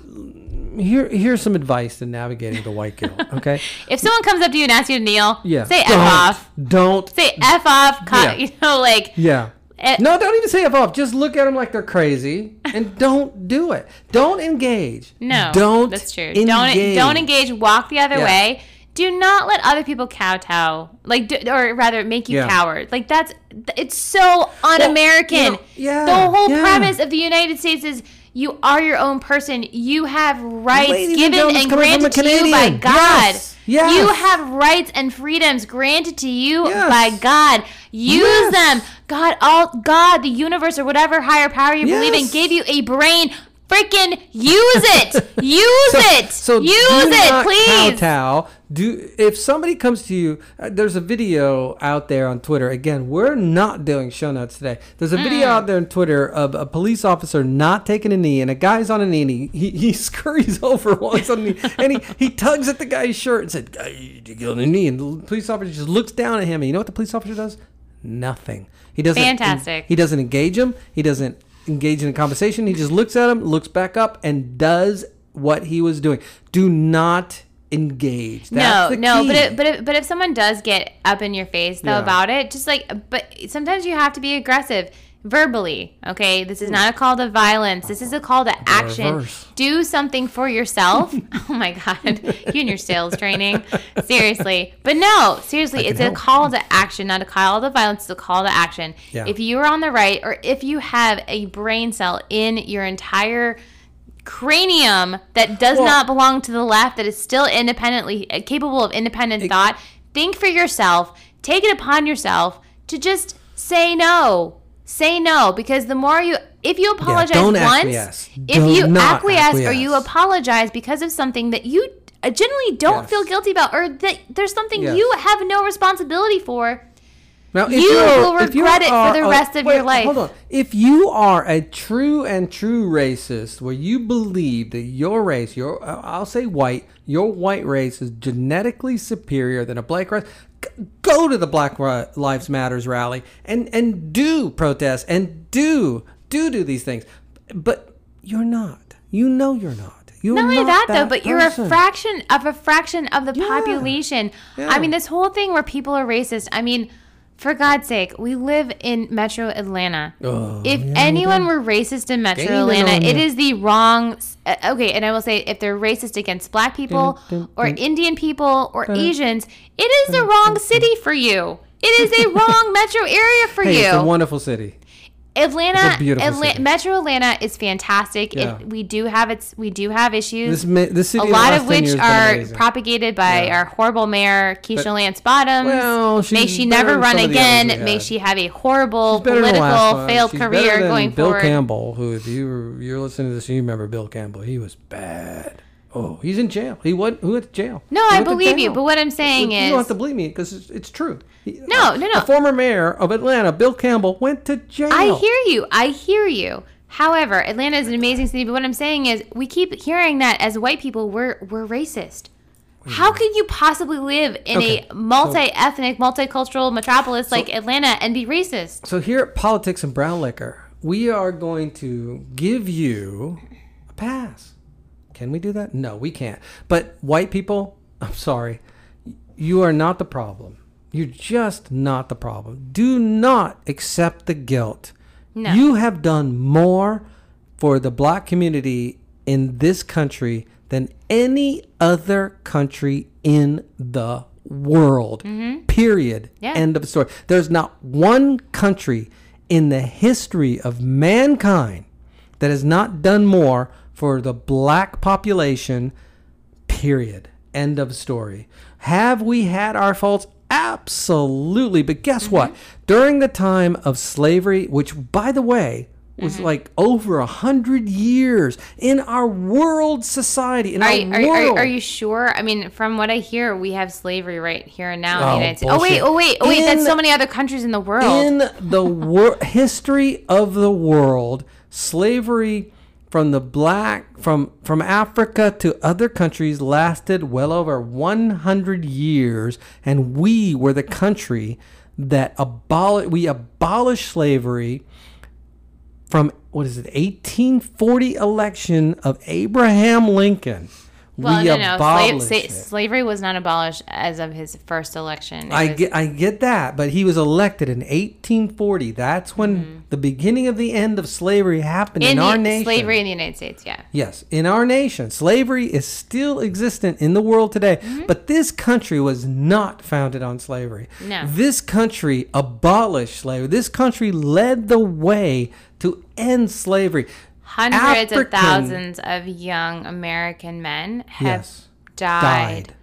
here here's some advice to navigating the white guilt. Okay, If someone comes up to you and asks you to kneel, yeah, say f don't, off. Don't Say f off. co- Yeah. You know, like yeah. eh, No, don't even say F off. Just look at them like they're crazy and don't do it. Don't engage. no, Don't That's true. Engage. Don't don't engage. Walk the other Yeah. way. Do not let other people kowtow, like, do, or rather, make you Yeah. coward. Like that's it's so un-American. you know, yeah, the whole yeah. premise of the United States is You are your own person. You have rights Ladies given and coming from a granted to you by God. Yes, yes. You have rights and freedoms granted to you Yes. by God. Use Yes. them. God, all God, the universe, or whatever higher power you believe in, gave you a brain. Freaking use it. Use it. So use it, please. kowtow. Do if somebody comes to you, uh, there's a video out there on Twitter. Again, we're not doing show notes today. There's a video out there on Twitter of a police officer not taking a knee, and a guy's on a knee, and he he, he scurries over while he's on a knee, and he, he tugs at the guy's shirt and said, "Guy, you get on the knee," and the police officer just looks down at him, and you know what the police officer does? Nothing. He doesn't. Fantastic. He doesn't engage him. He doesn't engage in a conversation. He just looks at him, looks back up, and does what he was doing. Do not engage. That's no, the no, key. but it, but if, but if someone does get up in your face though Yeah. about it, just like but sometimes you have to be aggressive verbally. Okay, this is not a call to violence. This is a call to action. reverse. Do something for yourself. oh my god, you and your sales training, seriously. But no, seriously, it's a help. call to action, not a call to violence. It's a call to action. Yeah. If you are on the right, or if you have a brain cell in your entire cranium that does Well- not belong to the left that is still independently uh, capable of independent thought think for yourself take it upon yourself to just say no say no because the more you if you apologize don't once acquiesce. if Do you not acquiesce, or you apologize because of something that you uh, generally don't Yes. feel guilty about or that there's something Yes. you have no responsibility for Now, if You will if you regret it for the rest of wait, your life. Hold on. If you are a true and true racist, where you believe that your race, your uh, I'll say white, your white race is genetically superior than a black race, go to the Black Lives Matters rally and and do protest and do do do these things. But you're not. You know you're not. You're Not only not that, though, but you're a fraction of a fraction of the Yeah. population. Yeah. I mean, this whole thing where people are racist. I mean, for God's sake, we live in Metro Atlanta. Oh, if anyone were racist in Metro Atlanta, it is the wrong. uh, Okay, and I will say, if they're racist against Black people or. Indian people or Asians, it is the wrong city for you. It is a wrong metro area for Hey, you. it's a wonderful city. Atlanta, Atla- Metro Atlanta is fantastic. Yeah. It, we do have its, we do have issues This this city a lot of which years has been are propagated by Yeah. our horrible mayor Keisha But- Lance Bottoms. Well, May she never run some of the again. May she have a horrible better than the last political failed She's career going Bill forward. Bill Campbell, who if you were, you're listening to this, you remember Bill Campbell. He was bad. Oh, he's in jail. He went who went to jail. No, I believe you, but what I'm saying you is- you don't have to believe me because it's, it's true. He- No, no, uh, no. The former mayor of Atlanta, Bill Campbell, went to jail. I hear you. I hear you. However, Atlanta is an amazing city, but what I'm saying is we keep hearing that as white people we're we're racist. How could you possibly live in Okay, a multi-ethnic, multicultural metropolis like Atlanta and be racist? So here at Politics and Brown Liquor, we are going to give you a pass. Can we do that? No, we can't. But white people, I'm sorry, you are not the problem. You're just not the problem. Do not accept the guilt. No. You have done more for the black community in this country than any other country in the world. Period. Mm-hmm. Yeah. End of story. There's not one country in the history of mankind that has not done more for the black population. Period. End of story. Have we had our faults? Absolutely. But guess Mm-hmm. what? During the time of slavery, which, by the way, was Mm-hmm. like over a hundred years in our world society, in Are, our you- are, world. are, are you sure? I mean, from what I hear, we have slavery right here and now in Oh, the United States. Oh wait, oh wait, oh wait. that's so many other countries in the world. in the wor- history of the world, slavery from the black from from Africa to other countries lasted well over 100 years, and we were the country that abol we abolished slavery from what is it 1840 election of Abraham Lincoln. Well, we no, no. Slave, abolished sa- it. slavery was not abolished as of his first election. It I was- get, I get that, but he was elected in 1840. That's when Mm-hmm. the beginning of the end of slavery happened in, in our nation. slavery in the United States. Yeah. Yes, in our nation, slavery is still existent in the world today. Mm-hmm. But this country was not founded on slavery. No. This country abolished slavery. This country led the way to end slavery. Hundreds of thousands of young American men have Yes. died. died.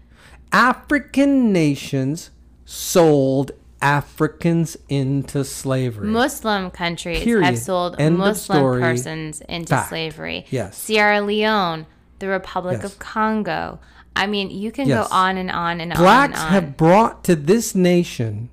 African nations sold Africans into slavery. Muslim countries Period. have sold End Muslim persons into Fact. slavery. Yes. Sierra Leone, the Republic Yes. of Congo. I mean, you can Yes. go on and on and Blacks on Blacks have brought to this nation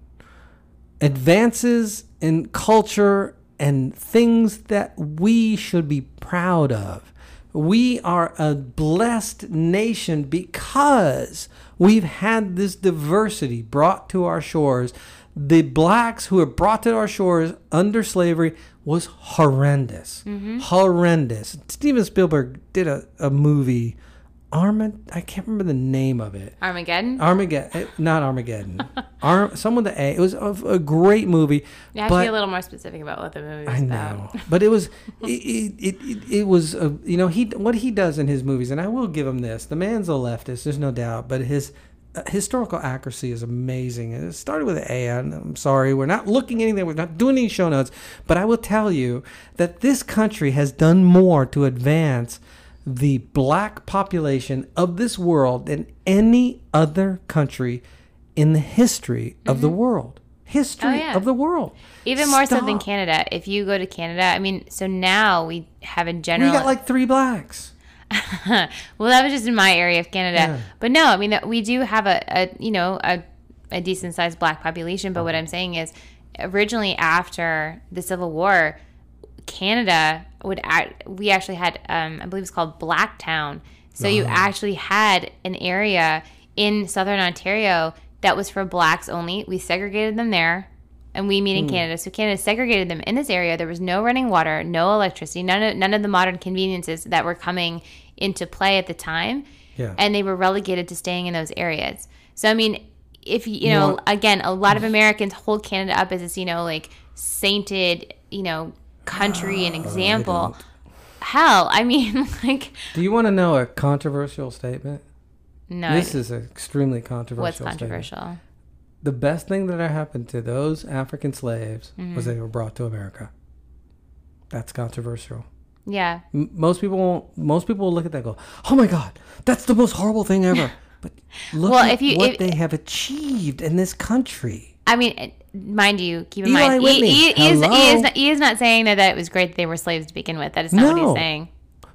advances in culture and things that we should be proud of. We are a blessed nation because we've had this diversity brought to our shores. The blacks who were brought to our shores under slavery was horrendous. Mm-hmm. Horrendous. Steven Spielberg did a, a movie, Armand, I can't remember the name of it. Armageddon. Armageddon, not Armageddon. Arm, some with the A. It was a, a great movie. you have to be a little more specific about what the movie was I about. know, but it was it it, it, it, was uh, you know he what he does in his movies, and I will give him this. The man's a leftist, there's no doubt, but his uh, historical accuracy is amazing. It started with an A. and I'm sorry, we're not looking anything. We're not doing any show notes, but I will tell you that this country has done more to advance the black population of this world than any other country in the history of the mm-hmm. world. History Oh, yeah. of the world. Even more so than Canada. If you go to Canada, I mean, so now we have a general. We got like three blacks. well, that was just in my area of Canada. Yeah. But no, I mean, we do have a, a you know, a, a decent sized black population. But what uh-huh. I'm saying is, originally after the Civil War, Canada would act, we actually had, um, I believe it's called Blacktown. So you actually had an area in southern Ontario that was for blacks only. We segregated them there. And we mean in Canada. So Canada segregated them in this area. There was no running water, no electricity, none of none of the modern conveniences that were coming into play at the time. Yeah. And they were relegated to staying in those areas. So I mean, if you you know, again, a lot of Americans hold Canada up as this, you know, like sainted, you know, country and example. Hell, I mean, like Do you want to know a controversial statement? no, this is an extremely controversial. what's statement. controversial? The best thing that happened to those African slaves Mm-hmm. was they were brought to America. That's controversial. Yeah. M- most people won't. Most people will look at that and go, "Oh my God, that's the most horrible thing ever." But look Well, at you- what if- they have achieved in this country. I mean, mind you, keep in Eli mind, Whitney, he, he, is, he, is not, he is not saying that, that it was great that they were slaves to begin with. That is not what he's saying.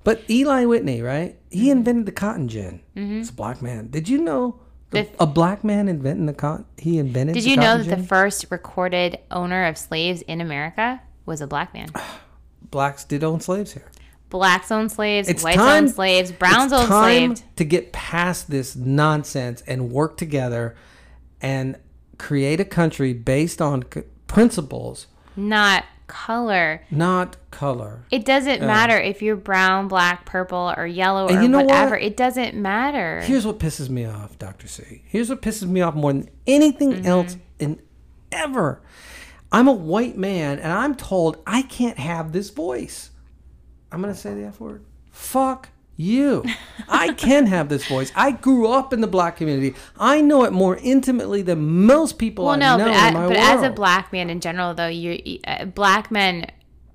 But Eli Whitney, right? He Mm-hmm. invented the cotton gin. It's a black man. Did you know the, a black man inventing the cotton? He invented. Did you know that the first recorded owner of slaves in America was a black man? blacks did own slaves here? Blacks owned slaves, It's whites time- owned slaves, browns it's owned slaves. to get past this nonsense and work together and create a country based on c- principles, Not color. not color. It doesn't matter if you're brown, black, purple, or yellow or you know what? whatever. It doesn't matter. Here's what pisses me off, Dr. C. Here's what pisses me off more than anything Mm-hmm. else in ever. I'm a white man and I'm told I can't have this voice. I'm going to say the F word. Fuck you. I can have this voice. I grew up in the black community. I know it more intimately than most people well, I no, know but, in a, my but world. as a black man in general, though, you uh, black men,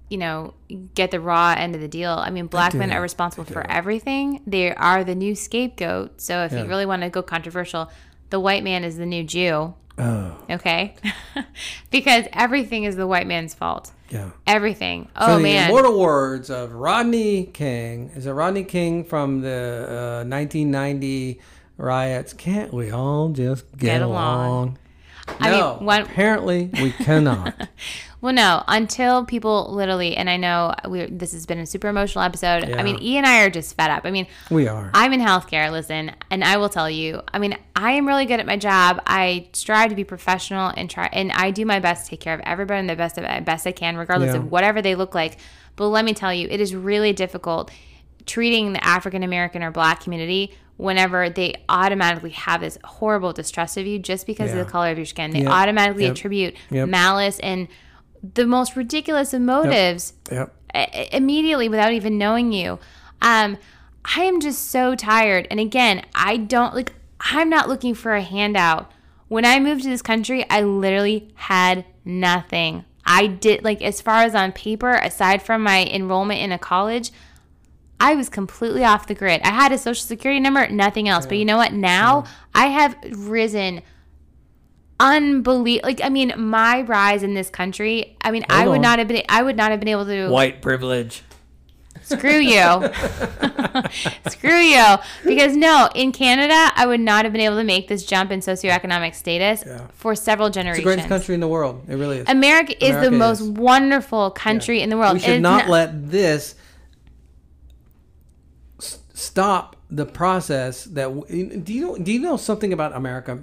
you know, get the raw end of the deal. I mean, black men are responsible for everything. They are the new scapegoat. So if Yeah. you really want to go controversial, the white man is the new Jew. oh, Okay, because everything is the white man's fault. Yeah. Everything. So Oh the man. immortal words of Rodney King. Is it Rodney King from the uh, 1990 riots? Can't we all just get, Get along? along. I mean, no, one- apparently we cannot. Well, no, until people literally, and I know we this has been a super emotional episode. I mean, E and I are just fed up. I mean, we are. I'm in healthcare, listen, and I will tell you, I mean, I am really good at my job. I strive to be professional and try, and I do my best to take care of everybody in the best of best I can, regardless Yeah. of whatever they look like. But let me tell you, it is really difficult treating the African American or Black community whenever they automatically have this horrible distrust of you just because Yeah. of the color of your skin. They Yep. automatically Yep. attribute Yep. malice and the most ridiculous of motives yep. i- immediately without even knowing you. Um, I am just so tired. And again, I don't like, I'm not looking for a handout. When I moved to this country, I literally had nothing. I did like as far as on paper, aside from my enrollment in a college, I was completely off the grid. I had a social security number, nothing else. But you know what? Now I have risen unbelievable like I mean my rise in this country I mean I would on. not have been I would not have been able to White privilege. Screw you. Screw you. Because no, in Canada, I would not have been able to make this jump in socioeconomic status for several It's the generations. greatest country in the world. It really is. America is the America most wonderful country in the world. we should not let this s- stop the process that w- do you know do you know something about America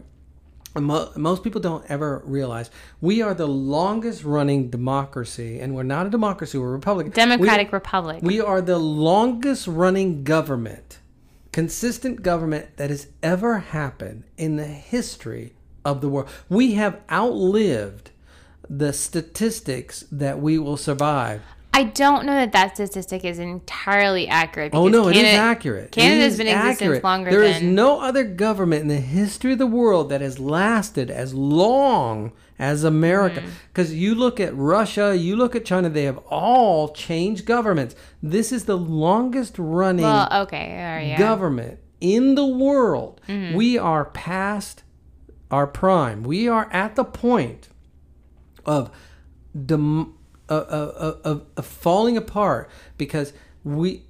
Mo- most people don't ever realize we are the longest running democracy and we're not a democracy we're a republic. Democratic we, Republic. we are the longest running government consistent government that has ever happened in the history of the world. We have outlived the statistics that we will survive I don't know that that statistic is entirely accurate. Oh no, it is accurate. It Canada's is been in existence longer There is than no other government in the history of the world that has lasted as long as America. Mm. Because you look at Russia, you look at China, they have all changed governments. This is the longest running Well, okay, right, yeah. government in the world. Mm-hmm. We are past our prime. We are at the point of dem- uh, uh, falling apart because we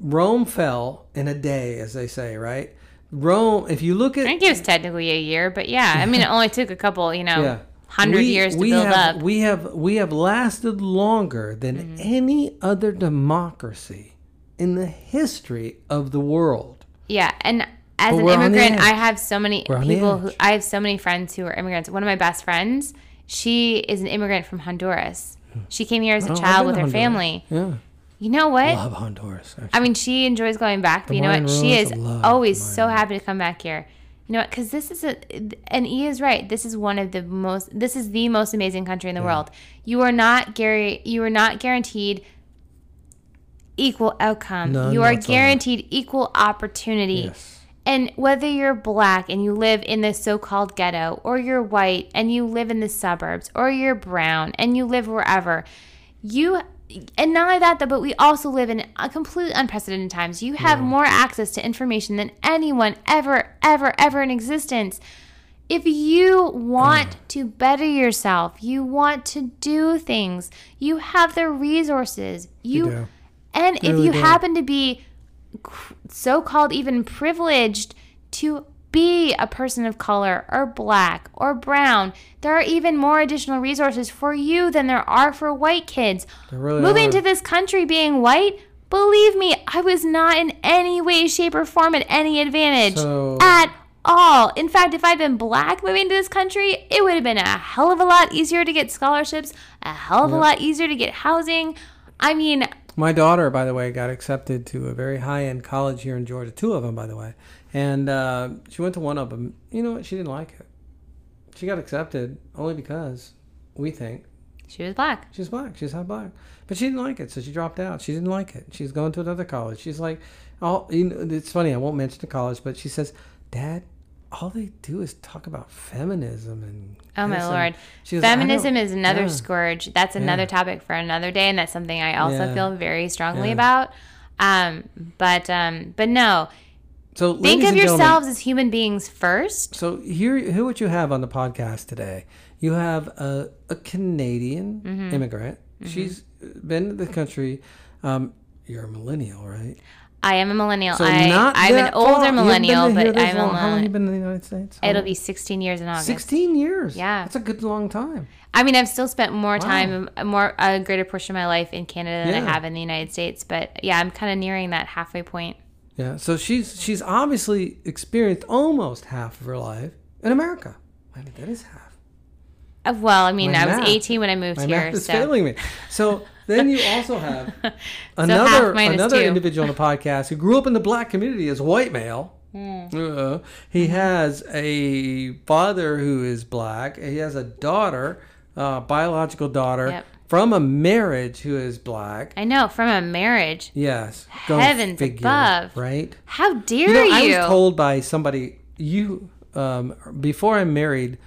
Rome fell in a day, as they say, right? Rome. If you look at, I think it was technically a year, but yeah, I mean, it only took a couple, you know, yeah, hundred We- years to we build have, up. We have we have lasted longer than Mm-hmm. any other democracy in the history of the world. Yeah, and as But an we're on the immigrant. I have so many We're on the people who. I have so many friends who are immigrants. One of my best friends, she is an immigrant from Honduras. She came here as a Oh, child with her Honduras. family. Yeah, You know what? I love Honduras. actually. I mean, she enjoys going back, but you know what? She is always so happy to come back here. You know what? Because this is a, and E is right. This is one of the most. This is the most amazing country in the world. You are not Gary. You are not guaranteed equal outcome. None you are guaranteed equal opportunity. Yes. And whether you're black and you live in the so called ghetto, or you're white and you live in the suburbs, or you're brown and you live wherever, you, and not only that, though, but we also live in a completely unprecedented times. You have more access to information than anyone ever, ever, ever in existence. If you want to better yourself, you want to do things, you have the resources. You, do. and if you do. happen to be so called even privileged to be a person of color or black or brown, there are even more additional resources for you than there are for white kids. Really Moving are. to this country being white, believe me, I was not in any way, shape, or form at any advantage So- at all. In fact, if I'd been black moving to this country, it would have been a hell of a lot easier to get scholarships, a hell of a lot easier to get housing. I mean, My daughter, by the way, got accepted to a very high-end college here in Georgia. Two of them, by the way, and uh, she went to one of them. You know what? She didn't like it. She got accepted only because we think she was black. she's black. She's half black, but she didn't like it, so she dropped out. She didn't like it. She's going to another college. She's like, "Oh, you know, it's funny. I won't mention the college, but she says, Dad." All they do is talk about feminism and Oh my lord. goes, Feminism is another yeah." scourge. That's another Yeah. topic for another day and that's something I also Yeah. feel very strongly about. Um but um but no. So Think of yourselves as human beings first. So here, here, what you have on the podcast today. You have a, a Canadian Mm-hmm. immigrant. She's been to the country. Um, you're a millennial, right? I am a millennial. So I, I'm an older far. Millennial, but I'm long. a How long you been in the United States? How It'll long? be 16 years in August. sixteen years. Yeah. that's a good long time. I mean, I've still spent more time, a more a greater portion of my life in Canada than Yeah. I have in the United States. But yeah, I'm kind of nearing that halfway point. Yeah, so she's she's obviously experienced almost half of her life in America. I mean, that is half. Uh, Well, I mean, My I was 18 when I moved My here, math is so failing me. So then you also have another half another two. individual on the podcast who grew up in the black community as a white male. Hmm. Uh, he has a father who is black. He has a daughter, uh, biological daughter Yep. from a marriage who is black. I know from a marriage. Yes, go Heavens above. right? How dare You know, you? I was told by somebody you um, before I'm married.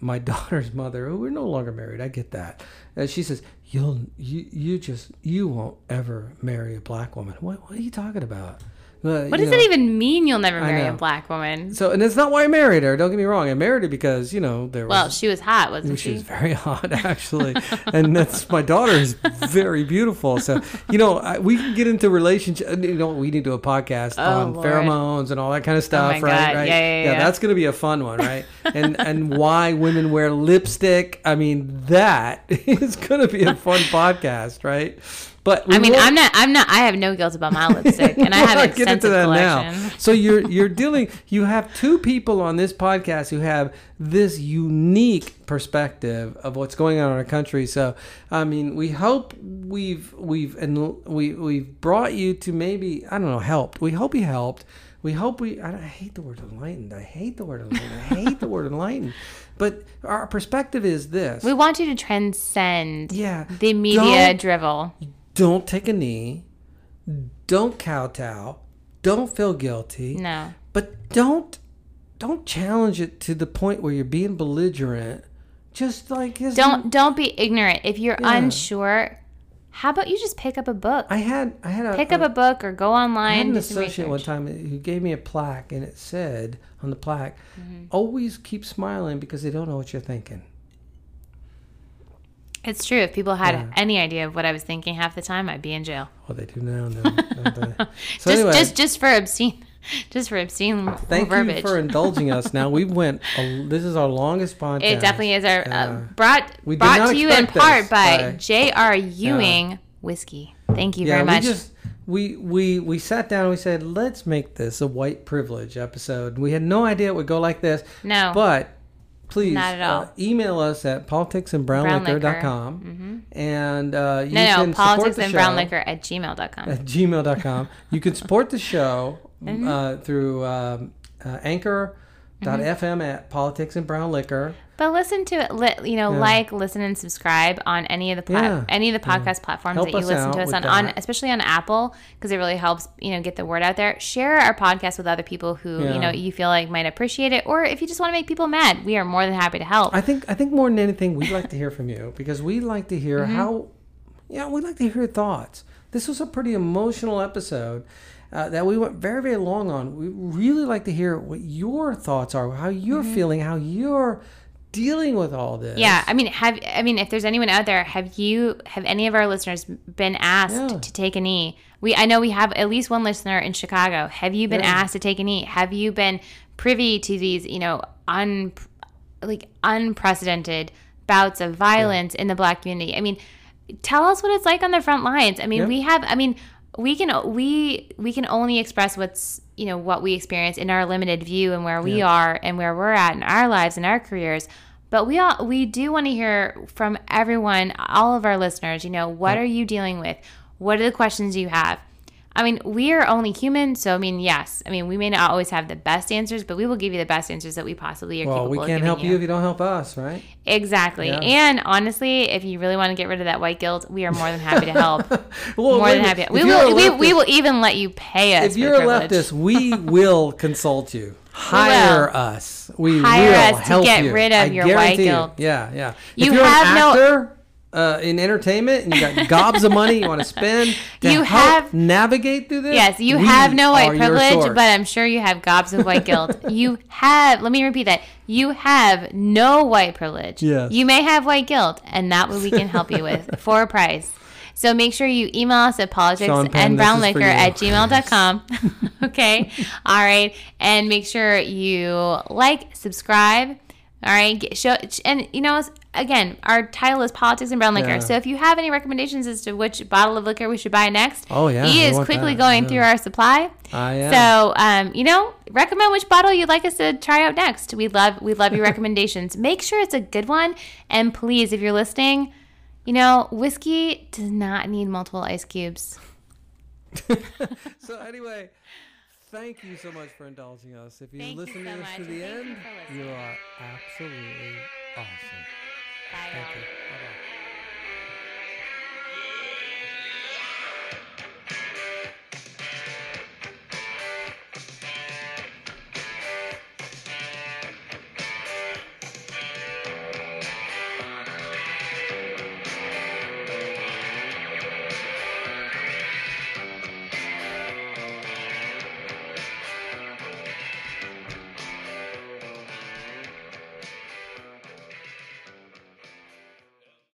my daughter's mother, who we're no longer married, I get that. Uh, she says, "You'll you you just you won't ever marry a black woman." What what are you talking about? Uh, What does know, it even mean? You'll never marry a black woman. So, and it's not why I married her. Don't get me wrong. I married her because you know there was. Well, she was hot, wasn't she she? was very hot, actually, and that's my daughter is very beautiful. So you know, I, we can get into relationship. You know, we need to do a podcast Oh, on Lord. pheromones and all that kind of stuff, my right? Right? Yeah, yeah, yeah. That's going to be a fun one, right? and and why women wear lipstick. I mean, that is going to be a fun podcast, right? But I mean, I'm not. I'm not. I have no guilt about my lipstick, and I have an not get into extensive that collection. now. So you're you're dealing. You have two people on this podcast who have this unique perspective of what's going on in our country. So I mean, we hope we've we've and we we've brought you to maybe I don't know helped. We hope you helped. We hope we. I, I hate the word enlightened. I hate the word enlightened. I hate the word enlightened. But our perspective is this. We want you to transcend yeah. the media Don't- drivel. Don't take a knee, don't kowtow, don't feel guilty, No. but don't don't challenge it to the point where you're being belligerent. Just like Don't don't be ignorant. If you're Yeah. unsure, how about you just pick up a book? I had I had a pick up a book or go online. I had an associate one time who gave me a plaque and it said on the plaque, Mm-hmm. "Always keep smiling because they don't know what you're thinking." It's true. If people had Yeah. any idea of what I was thinking half the time, I'd be in jail. Well, they do now. No, they? so just anyway, just just for obscene, just for obscene thank verbiage. you for indulging us. Now we went. A, this is our longest podcast. It definitely is our Yeah. uh, brought We brought to you in part by by- J.R. Ewing whiskey. Thank you yeah, very much. we just we we we sat down and we said let's make this a white privilege episode. We had no idea it would go like this. No. but please Not at all. Uh, email us at politicsandbrownliquor.com and uh, you no, no, can support politics the and brown liquor at gmail.com. at gmail.com. You can support the show Mm-hmm. uh, through um, uh, fm at politics and brown liquor. But listen to it, li- you know, Yeah. like, listen, and subscribe on any of the plat- Yeah. any of the podcast platforms Help that you listen to us on, on, especially on Apple, because it really helps, you know, get the word out there. Share our podcast with other people who, Yeah. you know, you feel like might appreciate it, or if you just want to make people mad, we are more than happy to help. I think I think more than anything, we'd like to hear from you because we like to hear Mm-hmm. how, yeah, we'd like to hear your thoughts. This was a pretty emotional episode uh, that we went very very long on. We really like to hear what your thoughts are, how you're feeling, how you're dealing with all this. Mm-hmm. Yeah, I mean, have I mean, if there's anyone out there, have you have any of our listeners been asked Yeah. to take a knee? We I know we have at least one listener in Chicago. Have you been Yeah. asked to take a knee? Have you been privy to these, you know, un like unprecedented bouts of violence in the black community? I mean, tell us what it's like on the front lines. I mean, Yeah. we have I mean, we can we we can only express what's you know what we experience in our limited view and where we are and where we're at in our lives and our careers. But we all we do want to hear from everyone all of our listeners you know what are you dealing with? What are the questions you have i mean we are only human so i mean yes i mean we may not always have the best answers but we will give you the best answers that we possibly are Well, capable we can't help you if you don't help us, right? exactly Yeah. and honestly if you really want to get rid of that white guilt we are more than happy to help Well, more than happy we will we, we will even let you pay us If you're a leftist, we will consult you. Hire us. We Hire will us to help get you. rid of I your white guarantee you. guilt. Yeah, yeah. You if you're have an no- actor uh, in entertainment and you got gobs of money you want to spend to You have- navigate through this, Yes, you have no white privilege, but I'm sure you have gobs of white guilt. you have, let me repeat that. You have no white privilege. Yes. You may have white guilt, and that what we can help you with for a price. So make sure you email us at politics Penn, and brownliquor at gmail.com. okay. All right. And make sure you like, subscribe. All right. Get, show, and you know, again, our title is Politics and Brown Liquor. Yeah. So if you have any recommendations as to which bottle of liquor we should buy next, Oh, yeah, he is quickly that, going yeah. through our supply. Ah, yeah. So, um, you know, recommend which bottle you'd like us to try out next. We love we love your recommendations. Make sure it's a good one, and please, if you're listening, you know, whiskey does not need multiple ice cubes. so anyway, thank you so much for indulging us. If you Thank you listen so to much, to the thank end, you are absolutely awesome. Bye. Thank you.